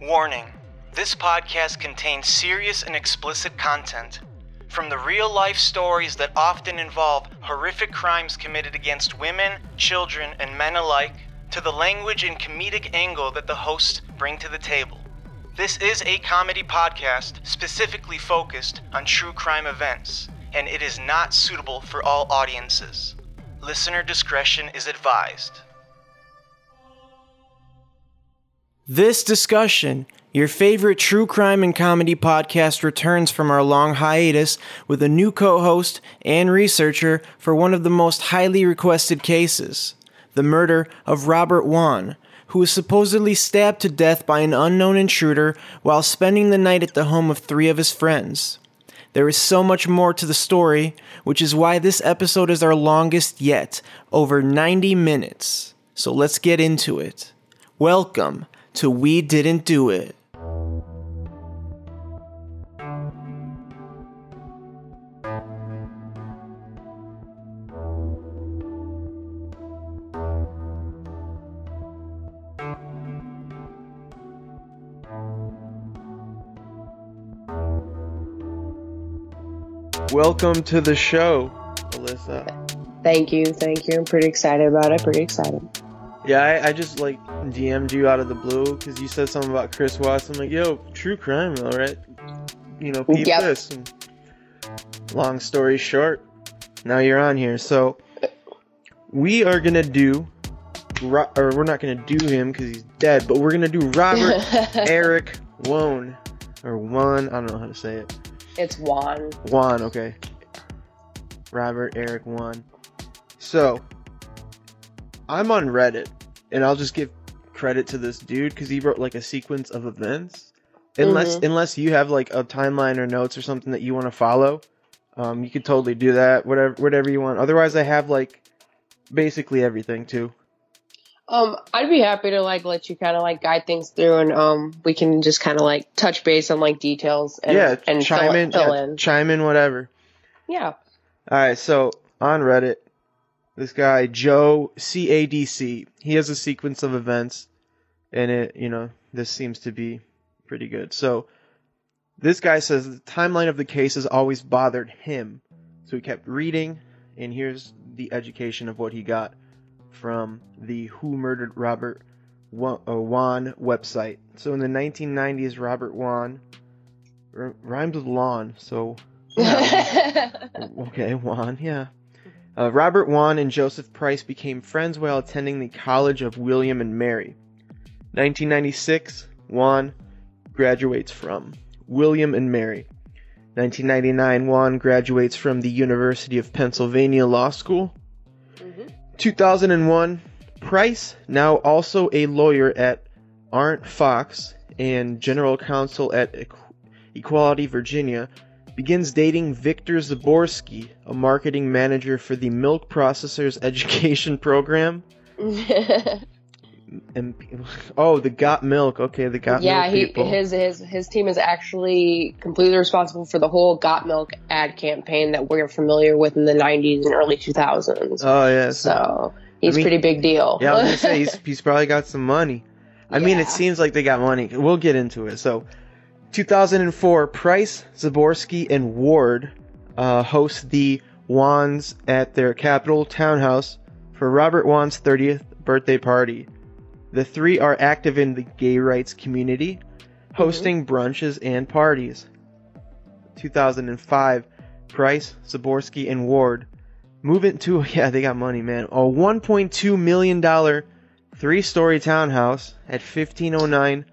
Warning this podcast contains serious and explicit content. From the real life stories that often involve horrific crimes committed against women, children, and men alike, to the language and comedic angle that the hosts bring to the table. This is a comedy podcast specifically focused on true crime events, and it is not suitable for all audiences. Listener discretion is advised. This discussion, your favorite true crime and comedy podcast, returns from our long hiatus with a new co host and researcher for one of the most highly requested cases the murder of Robert Wone, who was supposedly stabbed to death by an unknown intruder while spending the night at the home of three of his friends. There is so much more to the story, which is why this episode is our longest yet, over 90 minutes. So let's get into it. Welcome to We Didn't Do It. Welcome to the show, Alyssa. Thank you, thank you. I'm pretty excited about it. Pretty excited. Yeah, I, I just like DM'd you out of the blue because you said something about Chris Watts. I'm like, yo, true crime, all right. You know, peep Yep. this. And long story short, now you're on here. So we are gonna do, Ro- or we're not gonna do him because he's dead, but we're gonna do Robert Eric Wone or Juan. I don't know how to say it. it's Juan. Juan, okay. Robert Eric Juan. So, I'm on Reddit, and I'll just give credit to this dude because he wrote like a sequence of events. Unless Mhm. unless you have like a timeline or notes or something that you want to follow, um, you could totally do that. Whatever whatever you want. Otherwise, I have like basically everything too. Um, I'd be happy to like let you kind of like guide things through, and um, we can just kind of like touch base on like details and yeah, and chime fill, in, fill yeah, in. chime in, whatever. Yeah. All right, so on Reddit, this guy Joe CADC, he has a sequence of events, and it, you know, this seems to be pretty good. So, this guy says the timeline of the case has always bothered him, so he kept reading, and here's the education of what he got from the Who Murdered Robert uh, Wone website. So, in the 1990s, Robert Wone r- rhymes with lawn, so Okay, Juan, yeah. Uh, Robert Juan and Joseph Price became friends while attending the College of William and Mary. 1996, Juan graduates from William and Mary. 1999, Juan graduates from the University of Pennsylvania Law School. Mhm. 2001, Price, now also a lawyer at Arent Fox and general counsel at Equ- Equality Virginia, begins dating Victor Zaborsky, a marketing manager for the Milk Processors Education Program. And oh, the Got Milk. Okay, the Got yeah, Milk Yeah, people. his his his team is actually completely responsible for the whole Got Milk ad campaign that we're familiar with in the '90s and early 2000s. oh yeah. so he's I mean- pretty big deal. yeah, I was gonna say he's he's probably got some money. I mean, it seems like they got money. We'll get into it. So, 2004, Price, Zaborsky, and Ward uh, host the Wones at their Capitol townhouse for Robert Wone's 30th birthday party. The three are active in the gay rights community, hosting brunches and parties. 2005, Price, Zaborsky, and Ward move into yeah they got money man a 1.2 million dollar three-story townhouse at 1509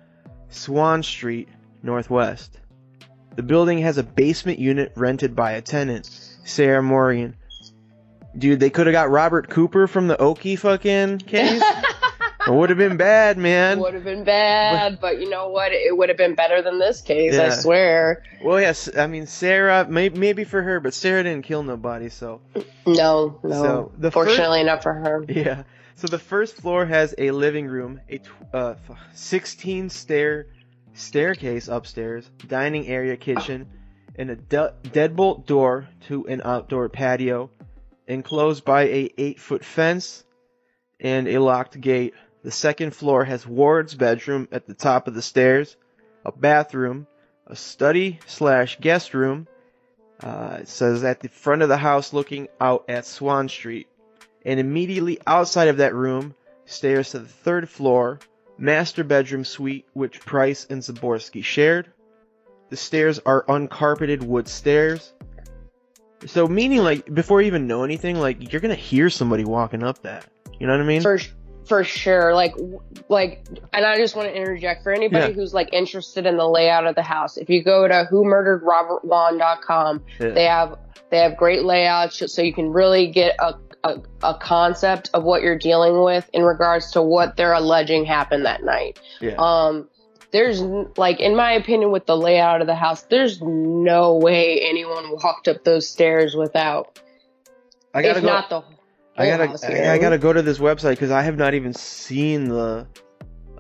Swann Street Northwest. The building has a basement unit rented by a tenant, Sarah Morgan. Dude, they could have got Robert Cooper from the Okie fucking case. it would have been bad, man. would have been bad, but you know what? It would have been better than this case. I swear. Well, yes, I mean Sarah, may- maybe for her, but Sarah didn't kill nobody, so No, no. So, the Fortunately enough for her. Yeah. So the first floor has a living room, a tw- uh, 16 stair staircase upstairs, dining area, kitchen, and a de- deadbolt door to an outdoor patio, enclosed by a eight foot fence and a locked gate. The second floor has Ward's bedroom at the top of the stairs, a bathroom, a study slash guest room. Uh, it says at the front of the house looking out at Swann Street. And immediately outside of that room, stairs to the third floor, master bedroom suite which Price and Zaborsky shared. The stairs are uncarpeted wood stairs. So meaning like before you even know anything, like you're gonna hear somebody walking up that. You know what I mean? For for sure. Like like and I just want to interject for anybody Yeah. who's like interested in the layout of the house. If you go to who murdered Robert Yeah. they have they have great layouts so you can really get a, a a concept of what you're dealing with in regards to what they're alleging happened that night. yeah. Um, there's like, in my opinion, with the layout of the house, there's no way anyone walked up those stairs without, I gotta if go. not the whole I gotta. I. I gotta go to this website because I have not even seen the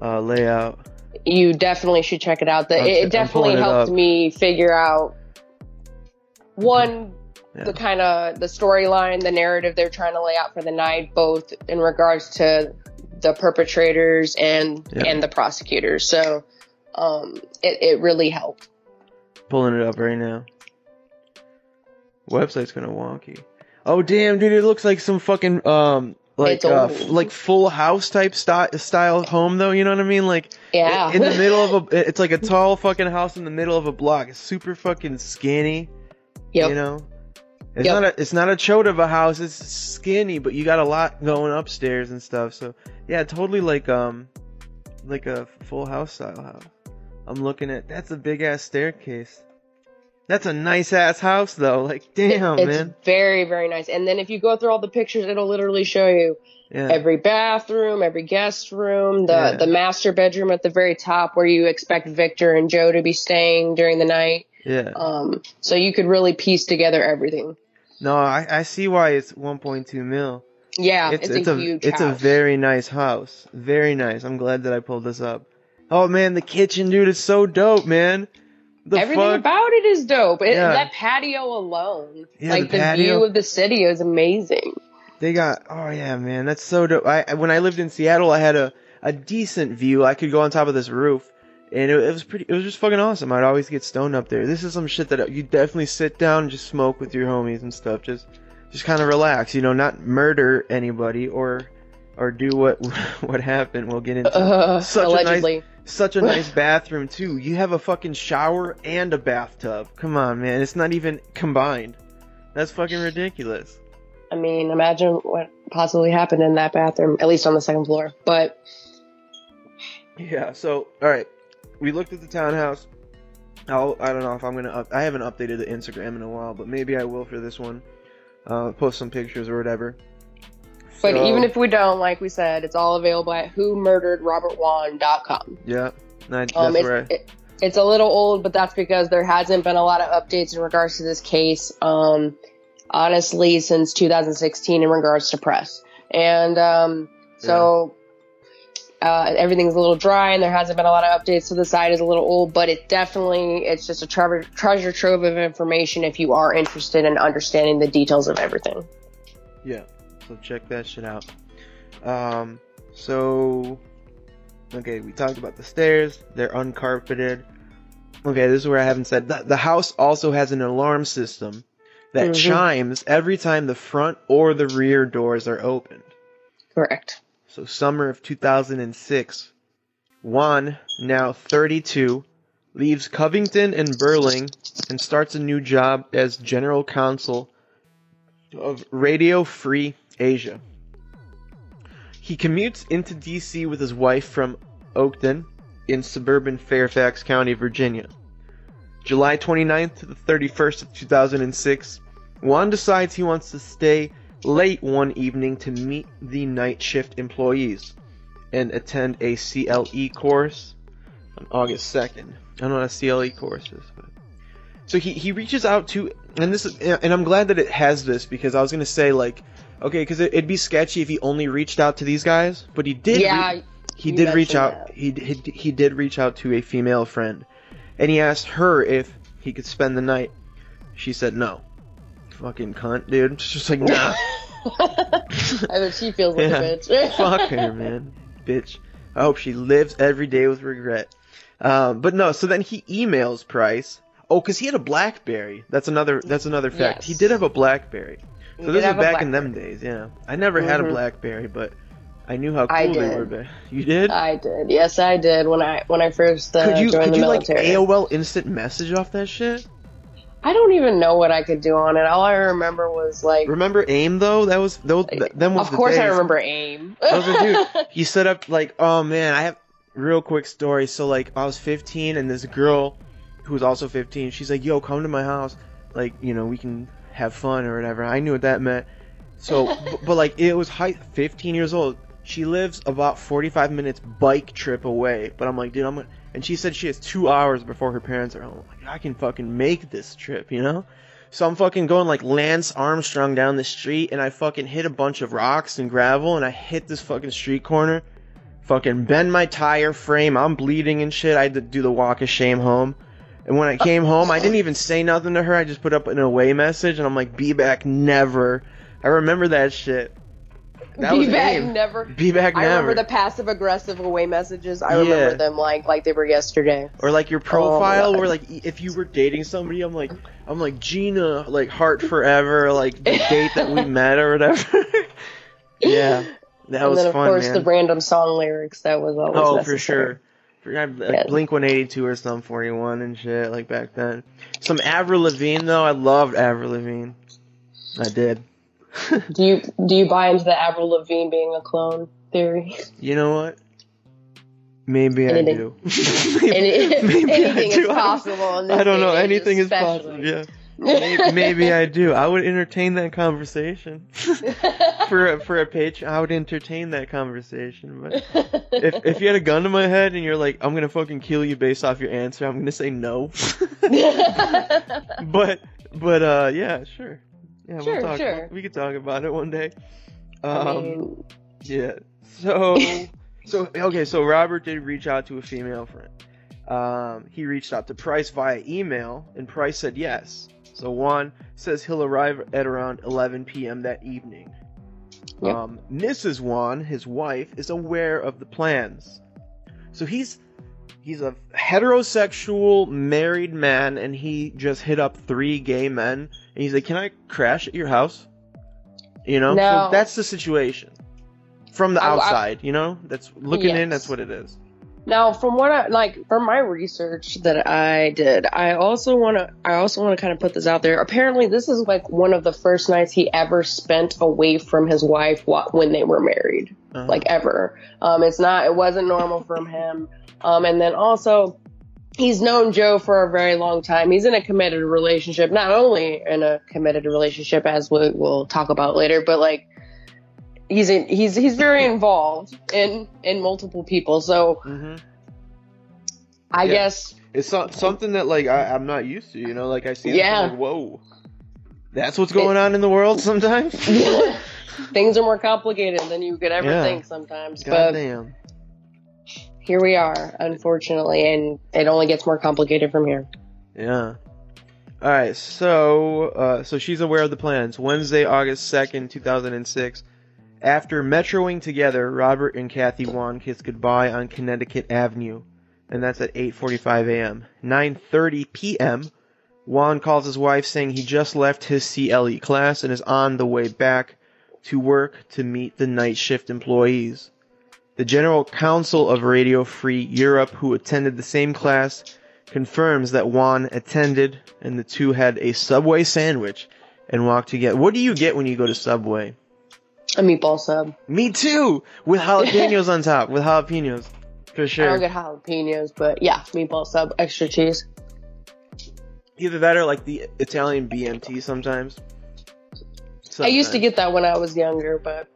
uh, layout. You definitely should check it out. The, it definitely it helped me figure out one. Yeah. The kind of the storyline, the narrative they're trying to lay out for the night, both in regards to the perpetrators and Yeah. and the prosecutors. So, um, it, it really helped. Pulling it up right now. Website's kind of wonky. Oh damn, dude! It looks like some fucking um like uh, f- like full house type sty- style home though. You know what I mean? Like Yeah. in the middle of a. It's like a tall fucking house in the middle of a block. It's super fucking skinny. Yep. You know. It's Yep. not a it's not a chode of a house. It's skinny, but you got a lot going upstairs and stuff. So yeah, totally like um like a full house style house. I'm looking at that's a big ass staircase. That's a nice ass house though. Like damn it's man. It's very very nice and then if you go through all the pictures it'll literally show you Yeah. every bathroom every guest room the Yeah. the master bedroom at the very top where you expect victor and joe to be staying during the night yeah. um so you could really piece together everything No, I I see why it's 1.2 mil. yeah it's it's, a, huge it's a very nice house. Very nice. I'm glad that I pulled this up. Oh man, the kitchen, dude, is so dope, man. The everything fuck? about it is dope it, Yeah. that patio alone Yeah, like the the, view of the city is amazing They got oh yeah, man, that's so dope. I- when I lived in Seattle, I had a a decent view. I could go on top of this roof, and it, it was pretty. It was just fucking awesome. I'd always get stoned up there. This is some shit that you definitely sit down and just smoke with your homies and stuff. Just just kind of relax, you know, not murder anybody or or do what what happened. We'll get into uh, Such a nice- such a nice bathroom too. You have a fucking shower and a bathtub. Come on, man. It's not even combined. That's fucking ridiculous. I mean, imagine what possibly happened in that bathroom, at least on the second floor. But Yeah. So, all right, we looked at the townhouse. I'll, I don't know if I'm gonna. Up, I haven't updated the Instagram in a while, but maybe I will for this one. Uh, post some pictures or whatever. but So, even if we don't, like we said, it's all available at whomurderedrobertwone.com. yeah, that's Um, where I, it's, it, it's a little old, but that's because there hasn't been a lot of updates in regards to this case. Um, honestly, since 2016 in regards to press, and um, so. Uh, everything's a little dry and there hasn't been a lot of updates so the site is a little old but it definitely it's just a treasure, treasure trove of information if you are interested in understanding the details of everything yeah. So check that shit out. Um. So. Okay, we talked about the stairs. They're uncarpeted. Okay, this is where I haven't said the, the house also has an alarm system that Mhm. chimes every time the front or the rear doors are opened. correct So summer of 2006, Juan, now 32, leaves Covington and Burling and starts a new job as general counsel of Radio Free Asia. He commutes into DC with his wife from Oakton in suburban Fairfax County, Virginia. July 29th to the 31st of 2006, Juan decides he wants to stay late one evening to meet the night shift employees and attend a CLE course on August 2nd. I don't know what a CLE course is, but so he, he reaches out to and this is and I'm glad that it has this because I was gonna say like okay because it, it'd be sketchy if he only reached out to these guys, but he did. re- yeah he did reach out. that. He, he he did reach out to a female friend, and he asked her if he could spend the night. She said no. Fucking cunt, dude. She's just like nah. I bet she feels like Yeah. a bitch. Fuck her, man, bitch. I hope she lives every day with regret. Um, but no, so then he emails Price. Oh, because he had a BlackBerry. That's another. That's another fact. Yes. He did have a BlackBerry. So this is back in them days. Yeah, I never had a Mhm. BlackBerry, but I knew how cool they were. But you did? I did. Yes, I did when I when I first uh, could you joined could the you like. AOL instant message off that shit? I don't even know what I could do on it. All I remember was like, Remember AIM though? That was those. th- them was of course I remember AIM. I was like, dude, he set up like, oh man, I have real quick story. So like, I was 15, and this girl who was also 15, she's like, yo, come to my house, like, you know, we can have fun or whatever. I knew what that meant. So, but, but like, it was high, 15 years old. She lives about 45 minutes bike trip away. But I'm like, dude, I'm gonna. And she said she has two hours before her parents are home. I can fucking make this trip, you know? So I'm fucking going like Lance Armstrong down the street, and I fucking hit a bunch of rocks and gravel, and I hit this fucking street corner. Fucking bend my tire frame. I'm bleeding and shit. I had to do the walk of shame home. And when I came home, I didn't even say nothing to her. I just put up an away message, and I'm like, "Be back, never." I remember that shit. That Be was back AIM. never. Be back, I never. remember the passive aggressive away messages. I Yeah. remember them like like they were yesterday. or like your oh, profile, God. where like if you were dating somebody, I'm like, I'm like Gina, like heart forever, like the date that we met or whatever. yeah, that was fun. and was then of fun, course man. the random song lyrics. That was always Oh, necessary. for sure. Yeah. Blink 182 or Sum 41 and shit like back then. Some Avril Lavigne though, I loved Avril Lavigne. I did. Do you do you buy into the Avril Lavigne being a clone theory? You know what? Maybe I Anything. do. Any, Maybe I anything do. is possible. In this I don't know. Anything is possible. Yeah. Maybe, maybe I do. I would entertain that conversation for a, for a page. I would entertain that conversation. But if if you had a gun to my head and you're like, I'm gonna fucking kill you based off your answer, I'm gonna say no. but but uh yeah, sure. Yeah, Sure, we'll talk. sure. We could talk about it one day. I Um, mean, yeah. So so okay, so Robert did reach out to a female friend. Um, he reached out to Price via email, and Price said yes. So Juan says he'll arrive at around 11 p.m. that evening. Yep. Um, Mrs. Juan, his wife, is aware of the plans. So he's he's a heterosexual married man, and he just hit up three gay men, and he's like, "Can I crash at your house?" You know, No. so that's the situation from the I- I- outside. you know, that's looking in. That's what it is. Now, from what I like, from my research that I did, I also want to, I also want to kind of put this out there. Apparently, this is like one of the first nights he ever spent away from his wife when they were married, Uh-huh. like ever. Um, it's not, it wasn't normal from him. Um, and then also, he's known Joe for a very long time. He's in a committed relationship, not only in a committed relationship as we will talk about later, but like. He's in, he's he's very involved in in multiple people, so hmm I Yeah. guess It's so- something that like I, I'm not used to. You know, like I see. Yeah. like, Whoa. That's what's going on in the world sometimes. things are more complicated than you could ever Yeah. think sometimes. But Goddamn. Here we are, unfortunately, and it only gets more complicated from here. Yeah. All right. So, uh, so she's aware of the plans. Wednesday, August second, two thousand and six. After metroing together, Robert and Kathy Wone kiss goodbye on Connecticut Avenue, and that's at 8:45 a.m. 9:30 p.m. Juan calls his wife saying he just left his CLE class and is on the way back to work to meet the night shift employees. The General Counsel of Radio Free Europe, who attended the same class, confirms that Juan attended and the two had a Subway sandwich and walked together. What do you get when you go to Subway? A meatball sub. Me too, with jalapenos on top, with jalapenos, for sure. I don't get jalapenos, but yeah, meatball sub, extra cheese. Either that or like the Italian BMT sometimes. I used to get that when I was younger, but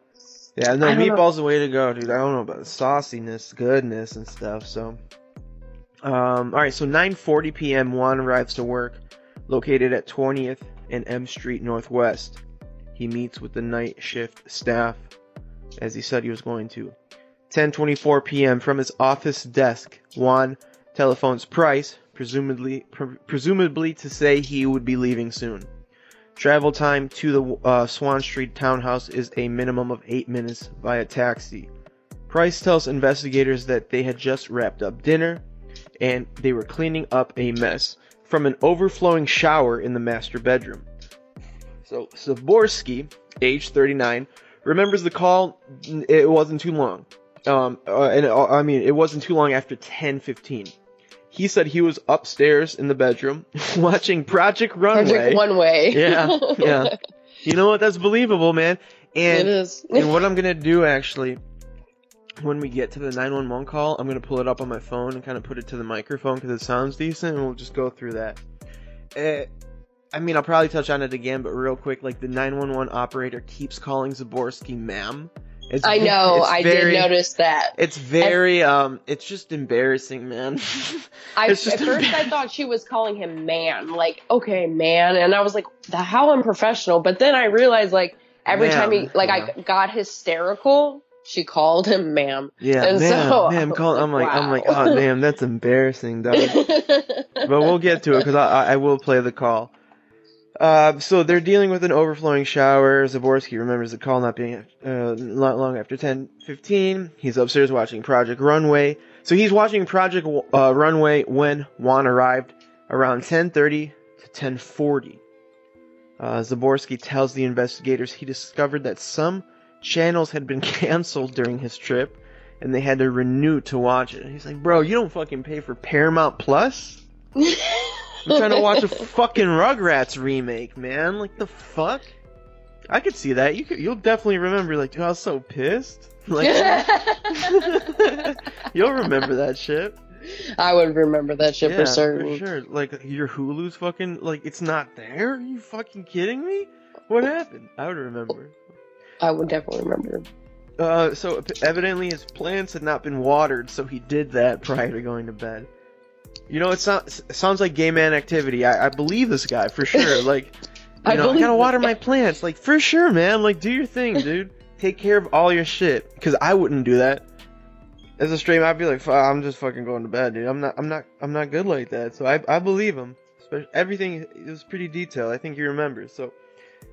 Yeah, no, meatballs know. the way to go, dude. I don't know about the sauciness, goodness, and stuff. So, um, all right. So 9:40 p.m. Juan arrives to work, located at 20th and M Street Northwest. He meets with the night shift staff, as he said he was going to. 10:24 p.m. from his office desk, Juan telephones Price, presumably pre- presumably to say he would be leaving soon. Travel time to the uh, Swann Street townhouse is a minimum of eight minutes via taxi. Price tells investigators that they had just wrapped up dinner and they were cleaning up a mess from an overflowing shower in the master bedroom. So Zaborsky, age 39, remembers the call. It wasn't too long. Um, uh, and uh, I mean, it wasn't too long after 10:15. He said he was upstairs in the bedroom watching Project Runway. Project One Way. Yeah, yeah. You know what? That's believable, man. it And is. and what I'm gonna do actually, when we get to the 911 call, I'm gonna pull it up on my phone and kind of put it to the microphone because it sounds decent, and we'll just go through that. Uh, I mean, I'll probably touch on it again, but real quick, like the 911 operator keeps calling Zaborsky "ma'am." It's I know. I very- did notice that. It's very um, it's just embarrassing, man. I, at first, I thought she was calling him man, like okay, man, and I was like, "The- how unprofessional. But then I realized, like every time he, like, yeah. I got hysterical, she called him ma'am. yeah, and man, so- man, call, I'm like, I'm like, wow. oh damn, that's embarrassing, but we'll get to it because I, I I will play the call. Uh, so they're dealing with an overflowing shower. Zaborsky remembers the call not being uh, not long after 10:15. He's upstairs watching Project Runway. So he's watching Project uh, Runway when Juan arrived around 10:30 to 10:40. Uh, Zaborsky tells the investigators he discovered that some channels had been canceled during his trip, and they had to renew to watch it. And he's like, "Bro, you don't fucking pay for Paramount Plus." I'm trying to watch a fucking Rugrats remake, man. Like the fuck? I could see that. You could, you'll definitely remember. Like, dude, I was so pissed. Like, you'll remember that shit. I would remember that shit yeah, for certain. sure. Like your Hulu's fucking like it's not there. Are you fucking kidding me? What happened? I would remember. I would definitely remember. Uh, so evidently his plants had not been watered, so he did that prior to going to bed. You know, it sounds it sounds like gay man activity. I, I believe this guy for sure. Like, you I know, I gotta water my plants. Like, for sure, man. Like, do your thing, dude. Take care of all your shit. Because I wouldn't do that. As a straight, man, I'd be like, I'm just fucking going to bed, dude. I'm not, I'm not, I'm not good like that. So I, I believe him. Especially, everything is pretty detailed. I think he remembers. So,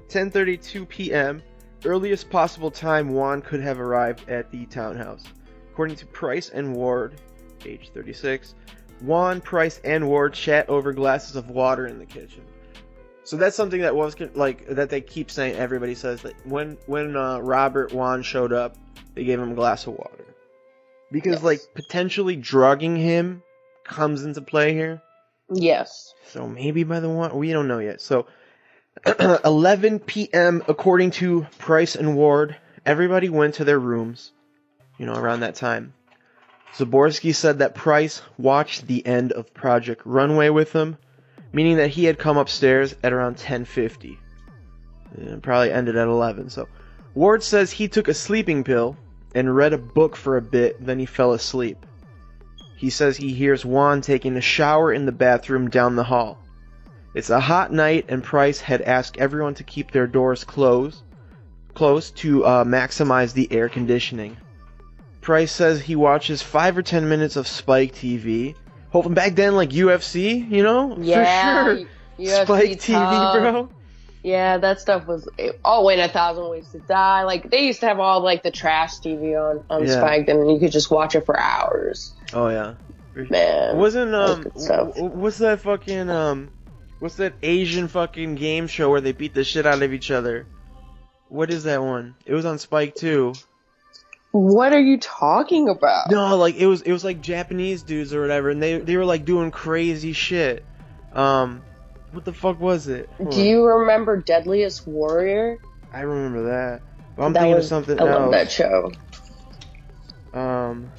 10:32 p.m. Earliest possible time Juan could have arrived at the townhouse. According to Price and Ward, age 36, Juan, Price, and Ward chat over glasses of water in the kitchen. So that's something that was like that they keep saying. Everybody says that when when uh, Robert Juan showed up, they gave him a glass of water because Yes. like potentially drugging him comes into play here. Yes. So maybe by the one we don't know yet. So 11 p.m. according to Price and Ward, everybody went to their rooms. You know, around that time. Zaborsky said that Price watched the end of Project Runway with him, meaning that he had come upstairs at around 10:50. and probably ended at 11. So Ward says he took a sleeping pill and read a book for a bit, then he fell asleep. He says he hears Juan taking a shower in the bathroom down the hall. It's a hot night, and Price had asked everyone to keep their doors closed, close to uh, maximize the air conditioning. Price says he watches five or ten minutes of Spike TV. Hoping back then, like UFC, you know, Yeah. for sure. UFC Spike TV, tough. bro. Yeah, that stuff was. Oh, wait, a thousand ways to die. Like they used to have all like the trash TV on on Yeah. Spike, and you could just watch it for hours. Oh yeah. Man, Wasn't um, good stuff. w- what's that fucking um, what's that Asian fucking game show where they beat the shit out of each other? What is that one? It was on Spike too. What are you talking about? No, like it was it was like Japanese dudes or whatever, and they they were like doing crazy shit. Um, what the fuck was it? Hold Do on. you remember Deadliest Warrior? I remember that. But I'm that thinking was, of something I love that show. Um,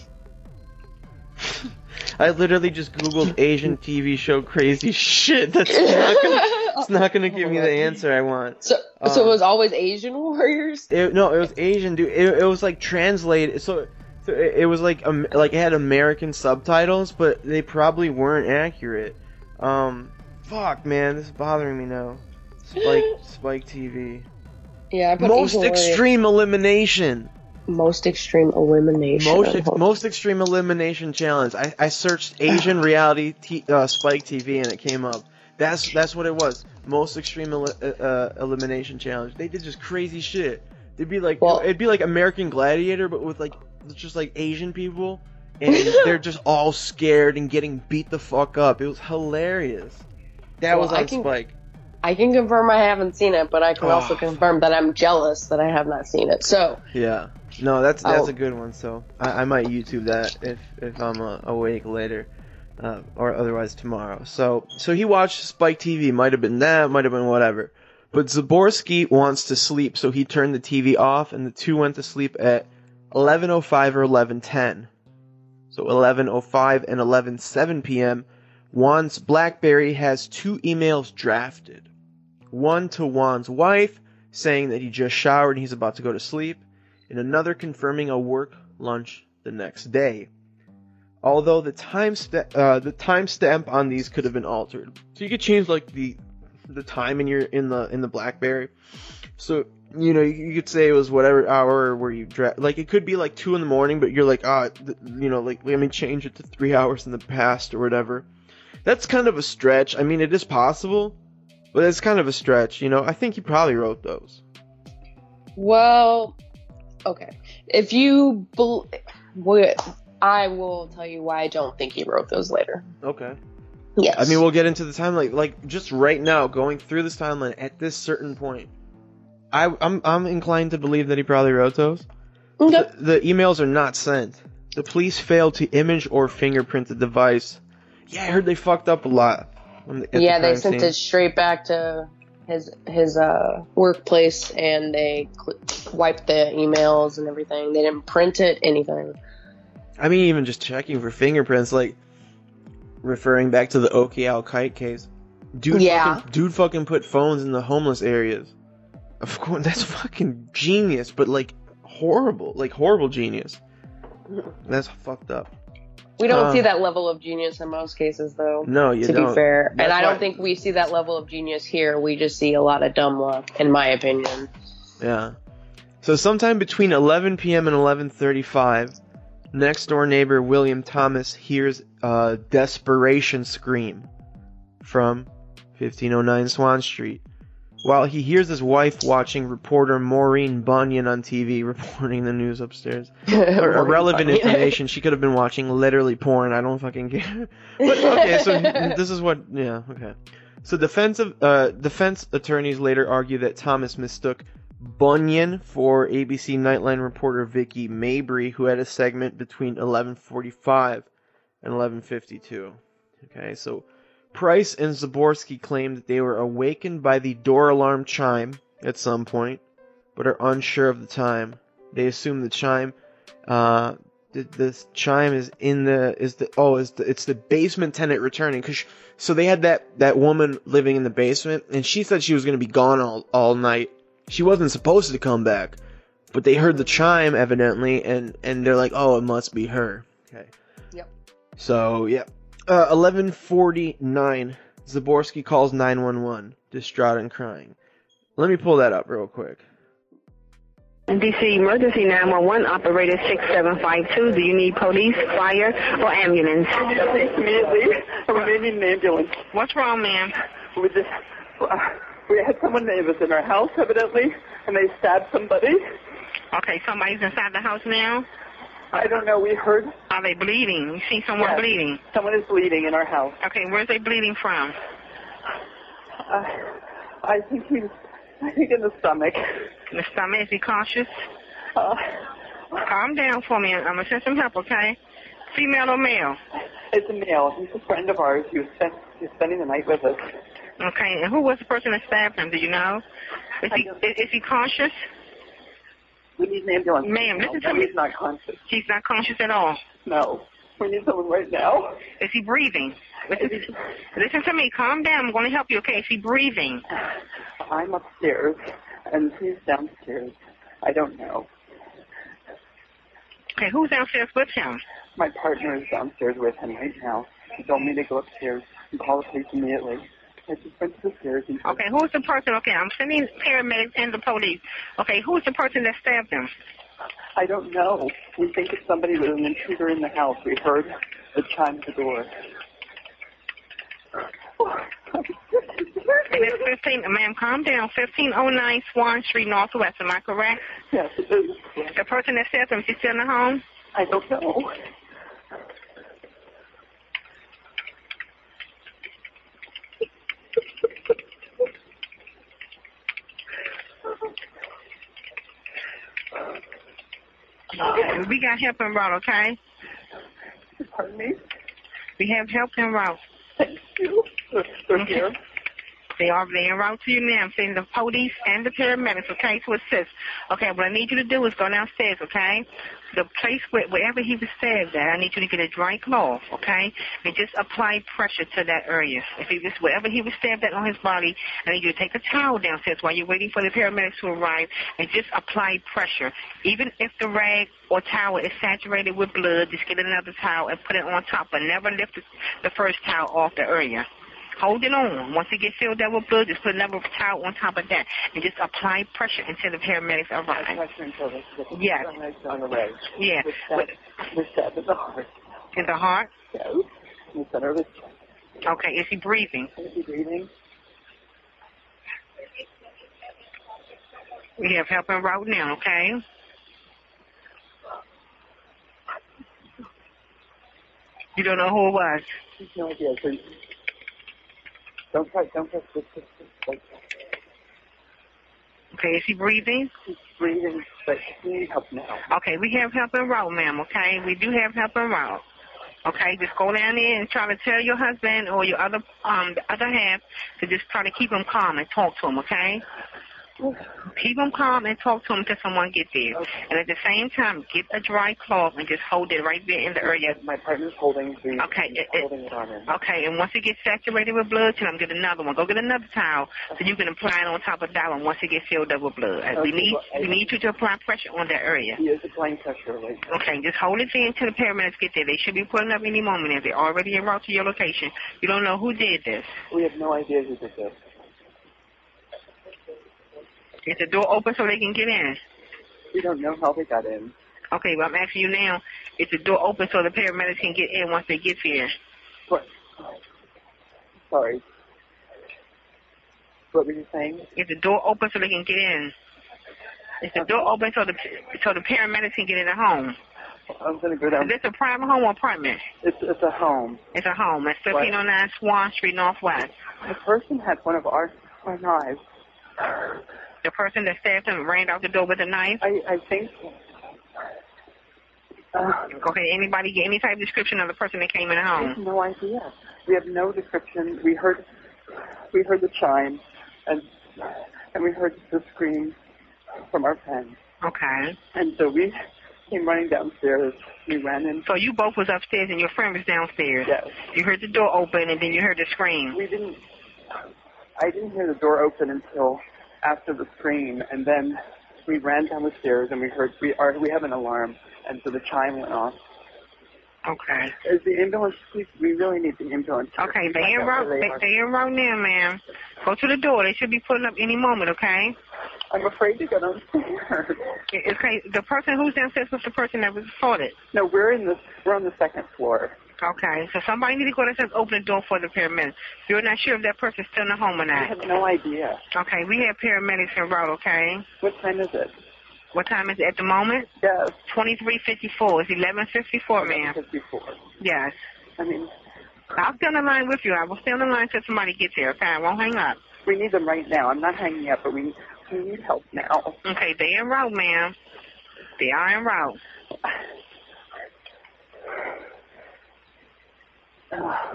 I literally just googled Asian TV show crazy shit. That's not gonna, it's not gonna give me the answer I want. So, so Um, it was always Asian warriors. It, no, it was Asian, dude. It, it was like translated. So, so it, it was like um, like it had American subtitles, but they probably weren't accurate. Um, fuck, man, this is bothering me now. Spike, Spike TV. Yeah, I put Most Asian warrior. extreme elimination. Most extreme elimination. Most ex- most extreme elimination challenge. I, I searched Asian reality t- uh, Spike TV and it came up. That's that's what it was. Most extreme el- uh, uh, elimination challenge. They did just crazy shit. It'd be like Well- it'd be like American Gladiator, but with like just like Asian people, and they're just all scared and getting beat the fuck up. It was hilarious. That Well, was I on can- Spike. I can confirm I haven't seen it, but I can also Oh. confirm that I'm jealous that I have not seen it. So, Yeah. No, that's that's Oh. a good one. So I, I might YouTube that if if I'm uh, awake later, uh, or otherwise tomorrow. So so he watched Spike TV. Might have been that. Might have been whatever. But Zaborsky wants to sleep, so he turned the TV off, and the two went to sleep at 11:05 or 11:10. So 11:05 and 11:07 p.m. Juan's BlackBerry has two emails drafted. One to Juan's wife, saying that he just showered and he's about to go to sleep, and another confirming a work lunch the next day. Although the time sta- uh, the timestamp on these could have been altered, so you could change like the the time in your in the in the BlackBerry. So you know you, could say it was whatever hour where you dra- like it could be like two in the morning, but you're like ah you know like let me change it to three hours in the past or whatever. That's kind of a stretch. I mean, it is possible, but it's kind of a stretch. You know, I think he probably wrote those. well, okay. If you, bel what I will tell you why I don't think he wrote those later. Okay. Yes. I mean, we'll get into the timeline. Like, just right now, going through this timeline at this certain point, I, I'm I'm inclined to believe that he probably wrote those. Okay. The, the emails are not sent. The police failed to image or fingerprint the device. Yeah, I heard they fucked up a lot. the- at the yeah, they sent scene. it straight back to his his uh, workplace, and they cl- wiped the emails and everything. They didn't print it, anything. I mean, even just checking for fingerprints, like referring back to the Oki Al Kite case. Dude, Yeah. fucking, dude, fucking put phones in the homeless areas. Of course, that's fucking genius, but like horrible, like horrible genius. That's fucked up. We don't Uh, see that level of genius in most cases, though. No, you to don't. be fair, and That's I don't why- think we see that level of genius here. We just see a lot of dumb luck, in my opinion. Yeah. So sometime between 11 p.m. and 11:35, next door neighbor William Thomas hears a desperation scream from 1509 Swann Street. While he hears his wife watching reporter Maureen Bunyan on TV reporting the news upstairs. Or irrelevant information. She could have been watching literally porn. I don't fucking care. But okay, so this is what. Yeah, okay. So defensive uh, defense attorneys later argue that Thomas mistook Bunyan for ABC Nightline reporter Vicki Mabrey, who had a segment between 11:45 and 11:52. Okay, so Price and Zaborsky claim that they were awakened by the door alarm chime at some point, but are unsure of the time. They assume the chime uh, the, the chime is in the is the oh is the it's the basement tenant returning because so they had that that woman living in the basement and she said she was gonna be gone all all night. She wasn't supposed to come back, but they heard the chime evidently and and they're like oh it must be her. Okay. Yep. So yeah, uh, eleven forty nine. Zaborsky calls nine one one, distraught and crying. Let me pull that up real quick. DC Emergency 911 operator 6752. Do you need police, fire, or ambulance? Immediately, we need an ambulance. What's wrong, ma'am? We just, uh, we had someone that was in our house, evidently, and they stabbed somebody. Okay, somebody's inside the house now. I don't know. We heard Are they bleeding? You see someone Yes. bleeding? someone is bleeding in our house. Okay, where's they bleeding from? Uh, I think he's, I think in the stomach. In the stomach? Is he conscious? Uh, Calm down for me. I'm gonna send some help, okay? Female or male? it's a male. He's a friend of ours. He was, spent, he was spending the night with us. Okay, and who was the person that stabbed him? Do you know? Is he I is, is he conscious? We need an ambulance. Ma'am, No, listen to no, me. He's not conscious. He's not conscious at all. No. We need someone right now. Is he breathing? Listen, listen to me. Calm down. I'm going to help you, okay? Is he breathing? I'm upstairs, and he's downstairs. I don't know. Okay, who's downstairs with him? My partner is downstairs with him right now. He told me to go upstairs and call the police immediately. I just went to the stairs and Okay, who's the person? Okay, I'm sending paramedics and the police. Okay, who's the person that stabbed him? I don't know. We think it's somebody with an intruder in the house. We heard the chime at the door. And it's 15, ma'am, calm down. 1509 Swann Street, Northwest. Am I correct? Yes, it is. The person that says them, she's still in the home? I don't know. Okay. We got help en route, okay? Pardon me? We have help en route. Thank you. They're Okay. here. They are they en route to you now. I'm sending the police and the paramedics, okay, to assist. Okay, what I need you to do is go downstairs, okay? The place where wherever he was stabbed at, I need you to get a dry cloth, okay? And just apply pressure to that area. If he was wherever he was stabbed at on his body, I need you to take a towel downstairs while you're waiting for the paramedics to arrive and just apply pressure. Even if the rag or towel is saturated with blood, just get another towel and put it on top, but never lift the, the first towel off the area. Hold it on. Once it gets filled up with blood, just put another towel on top of that and just apply pressure until the paramedics arrive. Yes. The. Yeah. With with in the heart. In the heart? Yes. In the center of his chest. Okay. Is he breathing? Is he breathing? We have help en route now, okay? You don't know who it was? No idea. Don't try. Don't touch this. this, this like, Okay, is he breathing? he's breathing, but he needs help now. Okay, we have help en route, ma'am, okay? We do have help en route. Okay, just go down there and try to tell your husband or your other um the other half to just try to keep him calm and talk to him, okay? Keep him calm and talk to him until someone gets there. Okay. And at the same time, get a dry cloth and just hold it right there in the area. My partner's holding the. Okay, it- holding it on. Okay, and once it gets saturated with blood, tell him get another one. Go get another towel so you can apply it on top of that one once it gets filled up with blood. And we need well, we need you to apply pressure on that area. He is applying pressure right now. Okay, just hold it there until the paramedics get there. They should be pulling up any moment if they're already en route to your location. You don't know who did this. We have no idea who did this. Is the door open so they can get in? We don't know how they got in. Okay, well I'm asking you now, is the door open so the paramedics can get in once they get here? What? Sorry. What were you saying? Is the door open so they can get in? Is the door open so the so the paramedics can get in the home? I'm gonna go down. Is this a private home or apartment? It's it's a home. It's a home. It's 1509 Swann Street Northwest. The person had one of our our knives. The person that stabbed him ran out the door with a knife. I I think. Uh, Okay, anybody get any type of description of the person that came in the we have no idea. We have no description. We heard we heard the chime, and and we heard the scream from our friend, Okay. and so we came running downstairs. We ran in. So you both was upstairs and your friend was downstairs. Yes. You heard the door open and then you heard the scream. We didn't. I didn't hear the door open until after the scream, and then we ran down the stairs and we heard we are we have an alarm, and so the chime went off. Okay. Is the ambulance? Please, we really need the ambulance. Okay, they in route. They, they in route now, ma'am. Go to the door. They should be pulling up any moment. Okay. I'm afraid to go downstairs. Okay. The person who's downstairs was the person that was assaulted. No, we're in the we're on the second floor. Okay. So somebody need to go downstairs, open the door for the paramedics. You're not sure if that person's still in the home or not. I have no idea. Okay. We have paramedics en route. Okay. What time is it? What time is it at the moment? Yes. 2354. It's 1154, ma'am. Before. Yes. I mean, I'll stay on the line with you. I will stay on the line until somebody gets here. Okay. I won't hang up. we need them right now. I'm not hanging up, but we we need help now. Okay. They en route, ma'am. They are en route.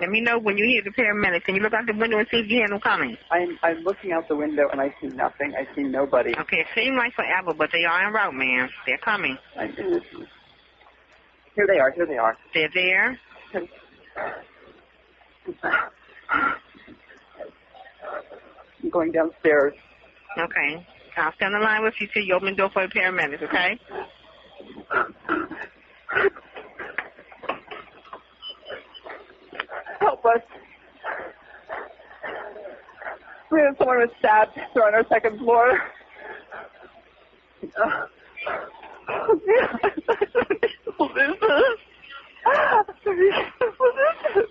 Let me know when you hear the paramedics. Can you look out the window and see if you hear them coming? I'm I'm looking out the window and I see nothing. I see nobody. Okay, it seems like forever, but they are en route, ma'am. They're coming. I. Here they are. Here they are. They're there. I'm going downstairs. Okay. I'll stay on the line with you till you open the door for the paramedics, okay? Help. We have someone was stabbed. They're on our second floor. What is this? What is this?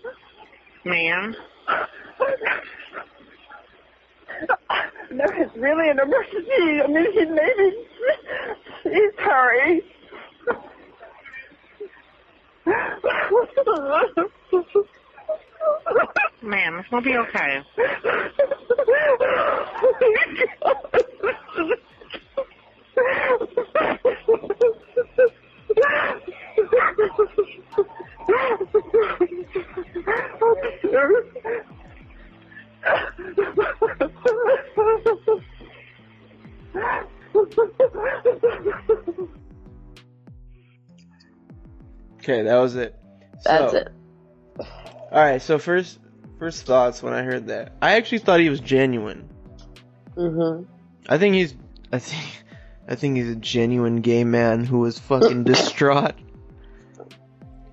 Ma'am. know it's really an emergency. I mean, he maybe he's hurry. Ma'am, it's gonna be okay. Okay, that was it. That's So- it. All right, so first first thoughts when I heard that. I actually thought he was genuine. hmm I think he's I think I think he's a genuine gay man who was fucking distraught.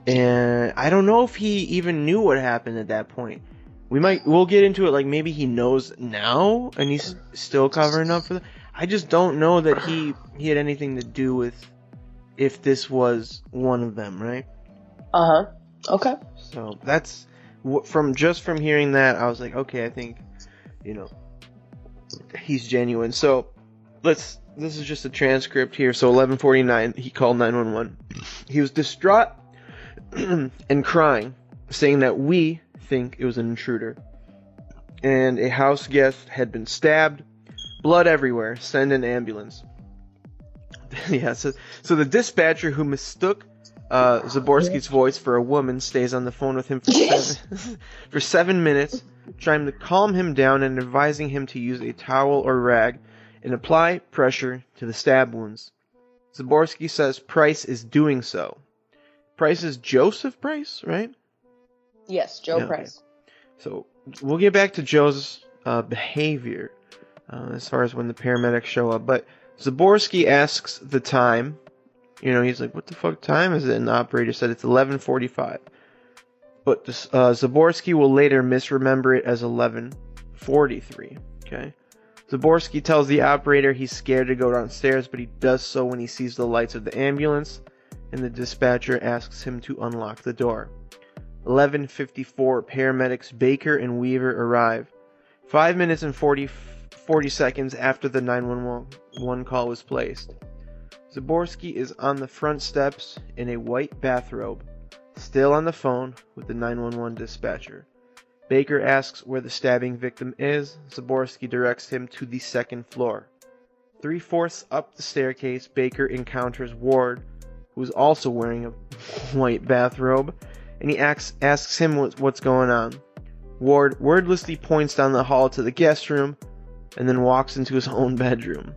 And I don't know if he even knew what happened at that point. We might we'll get into it like maybe he knows now and he's still covering up for that. I just don't know that he he had anything to do with if this was one of them, right? Uh huh. Okay. So that's from just from hearing that, I was like, okay, I think, you know, he's genuine. So let's. This is just a transcript here. So 11:49, he called 911. He was distraught and crying, saying that we think it was an intruder, and a house guest had been stabbed, blood everywhere. Send an ambulance. yeah. So, so the dispatcher who mistook uh, Zaborsky's voice for a woman stays on the phone with him for seven, for seven minutes, trying to calm him down and advising him to use a towel or rag and apply pressure to the stab wounds. Zaborsky says Price is doing so. Price is Joseph Price, right? Yes, Joe Yeah, okay. Price. So we'll get back to Joe's uh, behavior uh, as far as when the paramedics show up. But Zaborsky asks the time. You know, he's like, "What the fuck time is it?" And the operator said it's 11:45. But this, uh, Zaborsky will later misremember it as 11:43. Okay. Zaborsky tells the operator he's scared to go downstairs, but he does so when he sees the lights of the ambulance, and the dispatcher asks him to unlock the door. 11:54 paramedics Baker and Weaver arrive. 5 minutes and 40 40 seconds after the 911 call was placed. Zaborsky is on the front steps in a white bathrobe, still on the phone with the 911 dispatcher. Baker asks where the stabbing victim is. Zaborsky directs him to the second floor. Three fourths up the staircase, Baker encounters Ward, who is also wearing a white bathrobe, and he asks, asks him what's going on. Ward wordlessly points down the hall to the guest room and then walks into his own bedroom.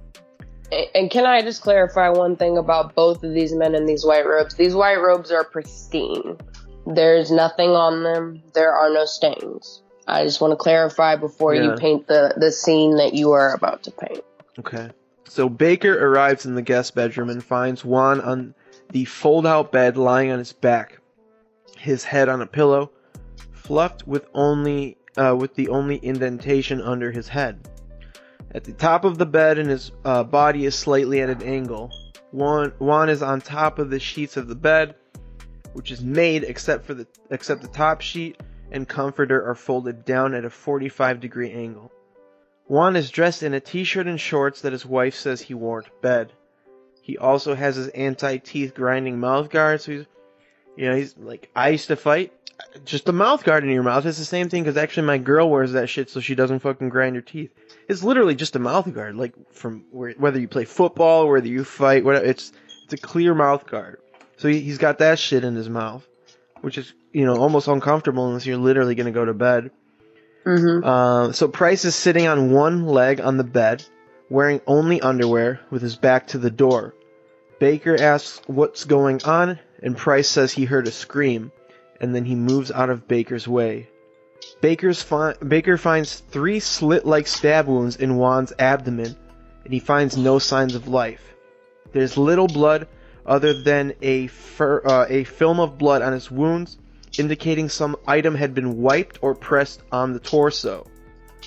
And can I just clarify one thing about both of these men in these white robes? These white robes are pristine. There's nothing on them. There are no stains. I just want to clarify before Yeah. you paint the, the scene that you are about to paint. Okay. So Baker arrives in the guest bedroom and finds Wone on the fold out bed lying on his back, his head on a pillow, fluffed with only uh, with the only indentation under his head. At the top of the bed and his uh, body is slightly at an angle. Wone, Wone is on top of the sheets of the bed, which is made except for the except the top sheet and comforter are folded down at a 45 degree angle. Wone is dressed in a t-shirt and shorts that his wife says he wore to bed. He also has his anti-teeth grinding mouth guard, so he's, you know, he's like, I used to fight, just a mouth guard in your mouth. It's the same thing because actually my girl wears that shit so she doesn't fucking grind her teeth. It's literally just a mouth guard, like from where, whether you play football, whether you fight, whatever. It's it's a clear mouth guard. So he, he's got that shit in his mouth, which is you know almost uncomfortable unless you're literally gonna go to bed. Mm-hmm. Uh, so Price is sitting on one leg on the bed, wearing only underwear, with his back to the door. Baker asks what's going on, and Price says he heard a scream, and then he moves out of Baker's way. Fi- Baker finds three slit-like stab wounds in Wone's abdomen, and he finds no signs of life. There's little blood other than a fur- uh, a film of blood on his wounds, indicating some item had been wiped or pressed on the torso.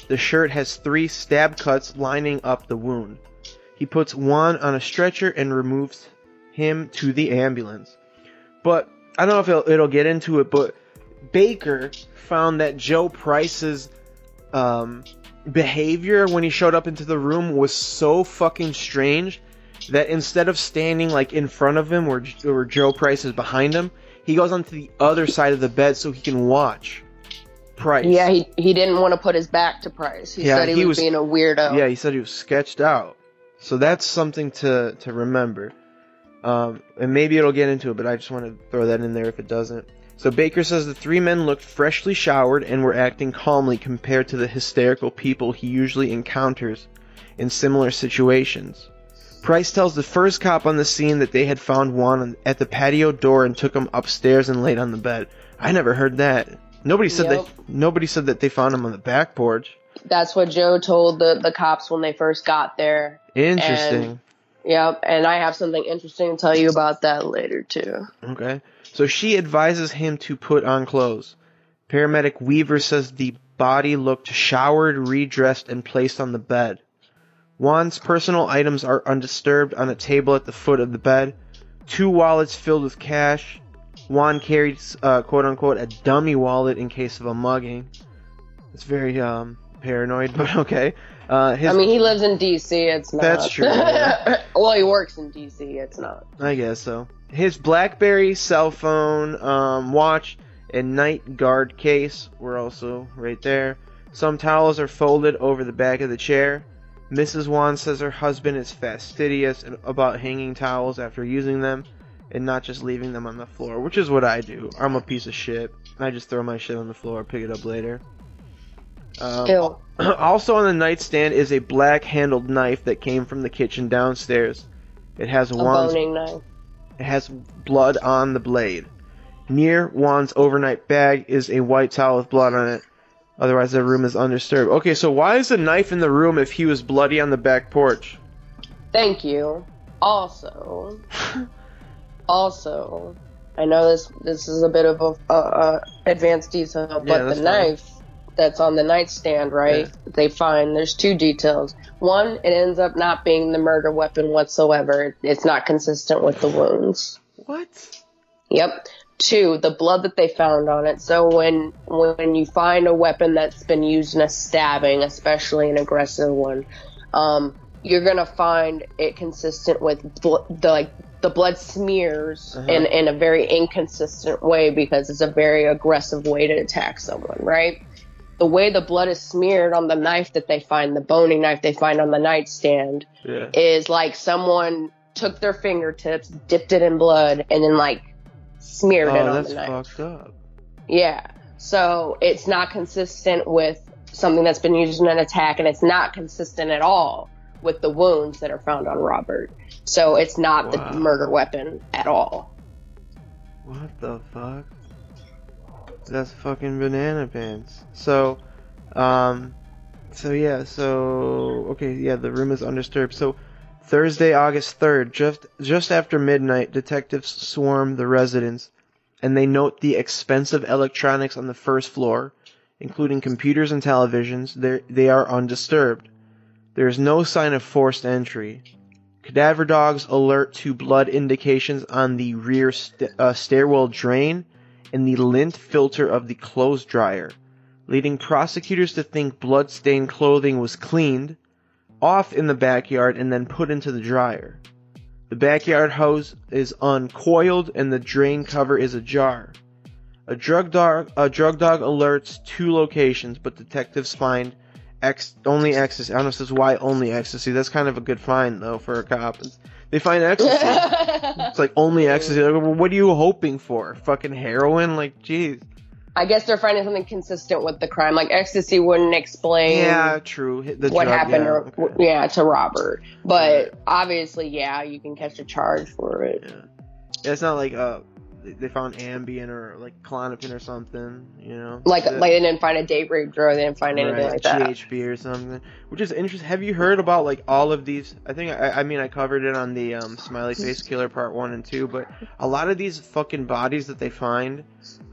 The shirt has three stab cuts lining up the wound. He puts Wone on a stretcher and removes him to the ambulance. But I don't know if it'll, it'll get into it, but Baker found that Joe Price's um, behavior when he showed up into the room was so fucking strange that instead of standing like in front of him where, where Joe Price is behind him, he goes onto the other side of the bed so he can watch Price. Yeah, he he didn't want to put his back to Price. He Yeah, said he, he was, was- being a weirdo. Yeah, he said he was sketched out. So that's something to to remember. Um, and maybe it'll get into it, but I just want to throw that in there if it doesn't. So Baker says the three men looked freshly showered and were acting calmly compared to the hysterical people he usually encounters in similar situations. Price tells the first cop on the scene that they had found Wone at the patio door and took him upstairs and laid on the bed. I never heard that. Nobody said that. Nobody said that they found him on the back porch. That's what Joe told the the cops when they first got there. Interesting. Yep, and I have something interesting to tell you about that later too. Okay. So she advises him to put on clothes. Paramedic Weaver says the body looked showered, redressed, and placed on the bed. Wone's personal items are undisturbed on a table at the foot of the bed. Two wallets filled with cash. Wone carried, uh, quote unquote, a dummy wallet in case of a mugging. It's very um, paranoid, but okay. Uh, his I mean, he lives in D.C. It's not. That's true, yeah. well, he works in D.C. It's not. I guess so. His BlackBerry cell phone, um, watch, and night guard case were also right there. Some towels are folded over the back of the chair. Mrs. Wone says her husband is fastidious about hanging towels after using them and not just leaving them on the floor, which is what I do. I'm a piece of shit. I just throw my shit on the floor, pick it up later. Um, also on the nightstand is a black handled knife that came from the kitchen downstairs. It has A Juan's boning knife. It has blood on the blade. Near Wone's overnight bag is a white towel with blood on it. Otherwise, the room is undisturbed. Okay, so why is the knife in the room if he was bloody on the back porch? Thank you. Also, also, I know this this is a bit of a, a, a advanced detail, but Yeah, the fine. knife that's on the nightstand, right? They find there's two details. One, it ends up not being the murder weapon whatsoever. It's not consistent with the wounds. What? Yep. Two, the blood that they found on it. So when when you find a weapon that's been used in a stabbing, especially an aggressive one, um, you're gonna find it consistent with bl- the like the blood smears Uh-huh. in in a very inconsistent way because it's a very aggressive way to attack someone, right? The way the blood is smeared on the knife that they find, the boning knife they find on the nightstand, Yeah. is like someone took their fingertips, dipped it in blood, and then like smeared it Oh, on that's the knife. fucked up. Yeah. So it's not consistent with something that's been used in an attack, and it's not consistent at all with the wounds that are found on Robert. So it's not Wow. the murder weapon at all. What the fuck? That's fucking banana pants. So, um, so yeah, so okay, yeah, the room is undisturbed. So, Thursday, August third, just just after midnight, detectives swarm the residence, and they note the expensive electronics on the first floor, including computers and televisions. They they are undisturbed. There is no sign of forced entry. Cadaver dogs alert to blood indications on the rear st- uh, stairwell drain and the lint filter of the clothes dryer, leading prosecutors to think blood-stained clothing was cleaned, off in the backyard, and then put into the dryer. The backyard hose is uncoiled and the drain cover is ajar. A drug dog, a drug dog alerts two locations, but detectives find only ecstasy. I don't know if this is why only ecstasy. That's kind of a good find though for a cop. They find ecstasy. it's like only ecstasy. Like, well, what are you hoping for? Fucking heroin? Like, jeez. I guess they're finding something consistent with the crime. Like ecstasy wouldn't explain Yeah, true. The what drug, happened yeah, or, okay. yeah, to Robert. But obviously, yeah, you can catch a charge for it. Yeah, it's not like uh they- found Ambien or like Klonopin or something, you know. Like, like they didn't find a date rape drug. They didn't find anything Right, like that. GHB or something, which is interesting. Have you heard about like all of these? I think I, I mean I covered it on the um, Smiley Face Killer Part One and Two, but a lot of these fucking bodies that they find,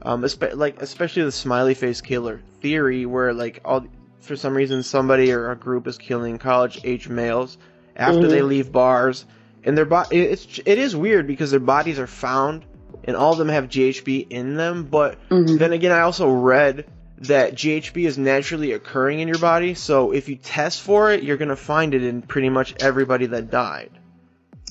um, espe- like especially the Smiley Face Killer theory, where like all for some reason somebody or a group is killing college age males after Mhm. they leave bars, and their body it's it is weird because their bodies are found and all of them have GHB in them, but Mhm. then again, I also read that GHB is naturally occurring in your body. So if you test for it, you're gonna find it in pretty much everybody that died.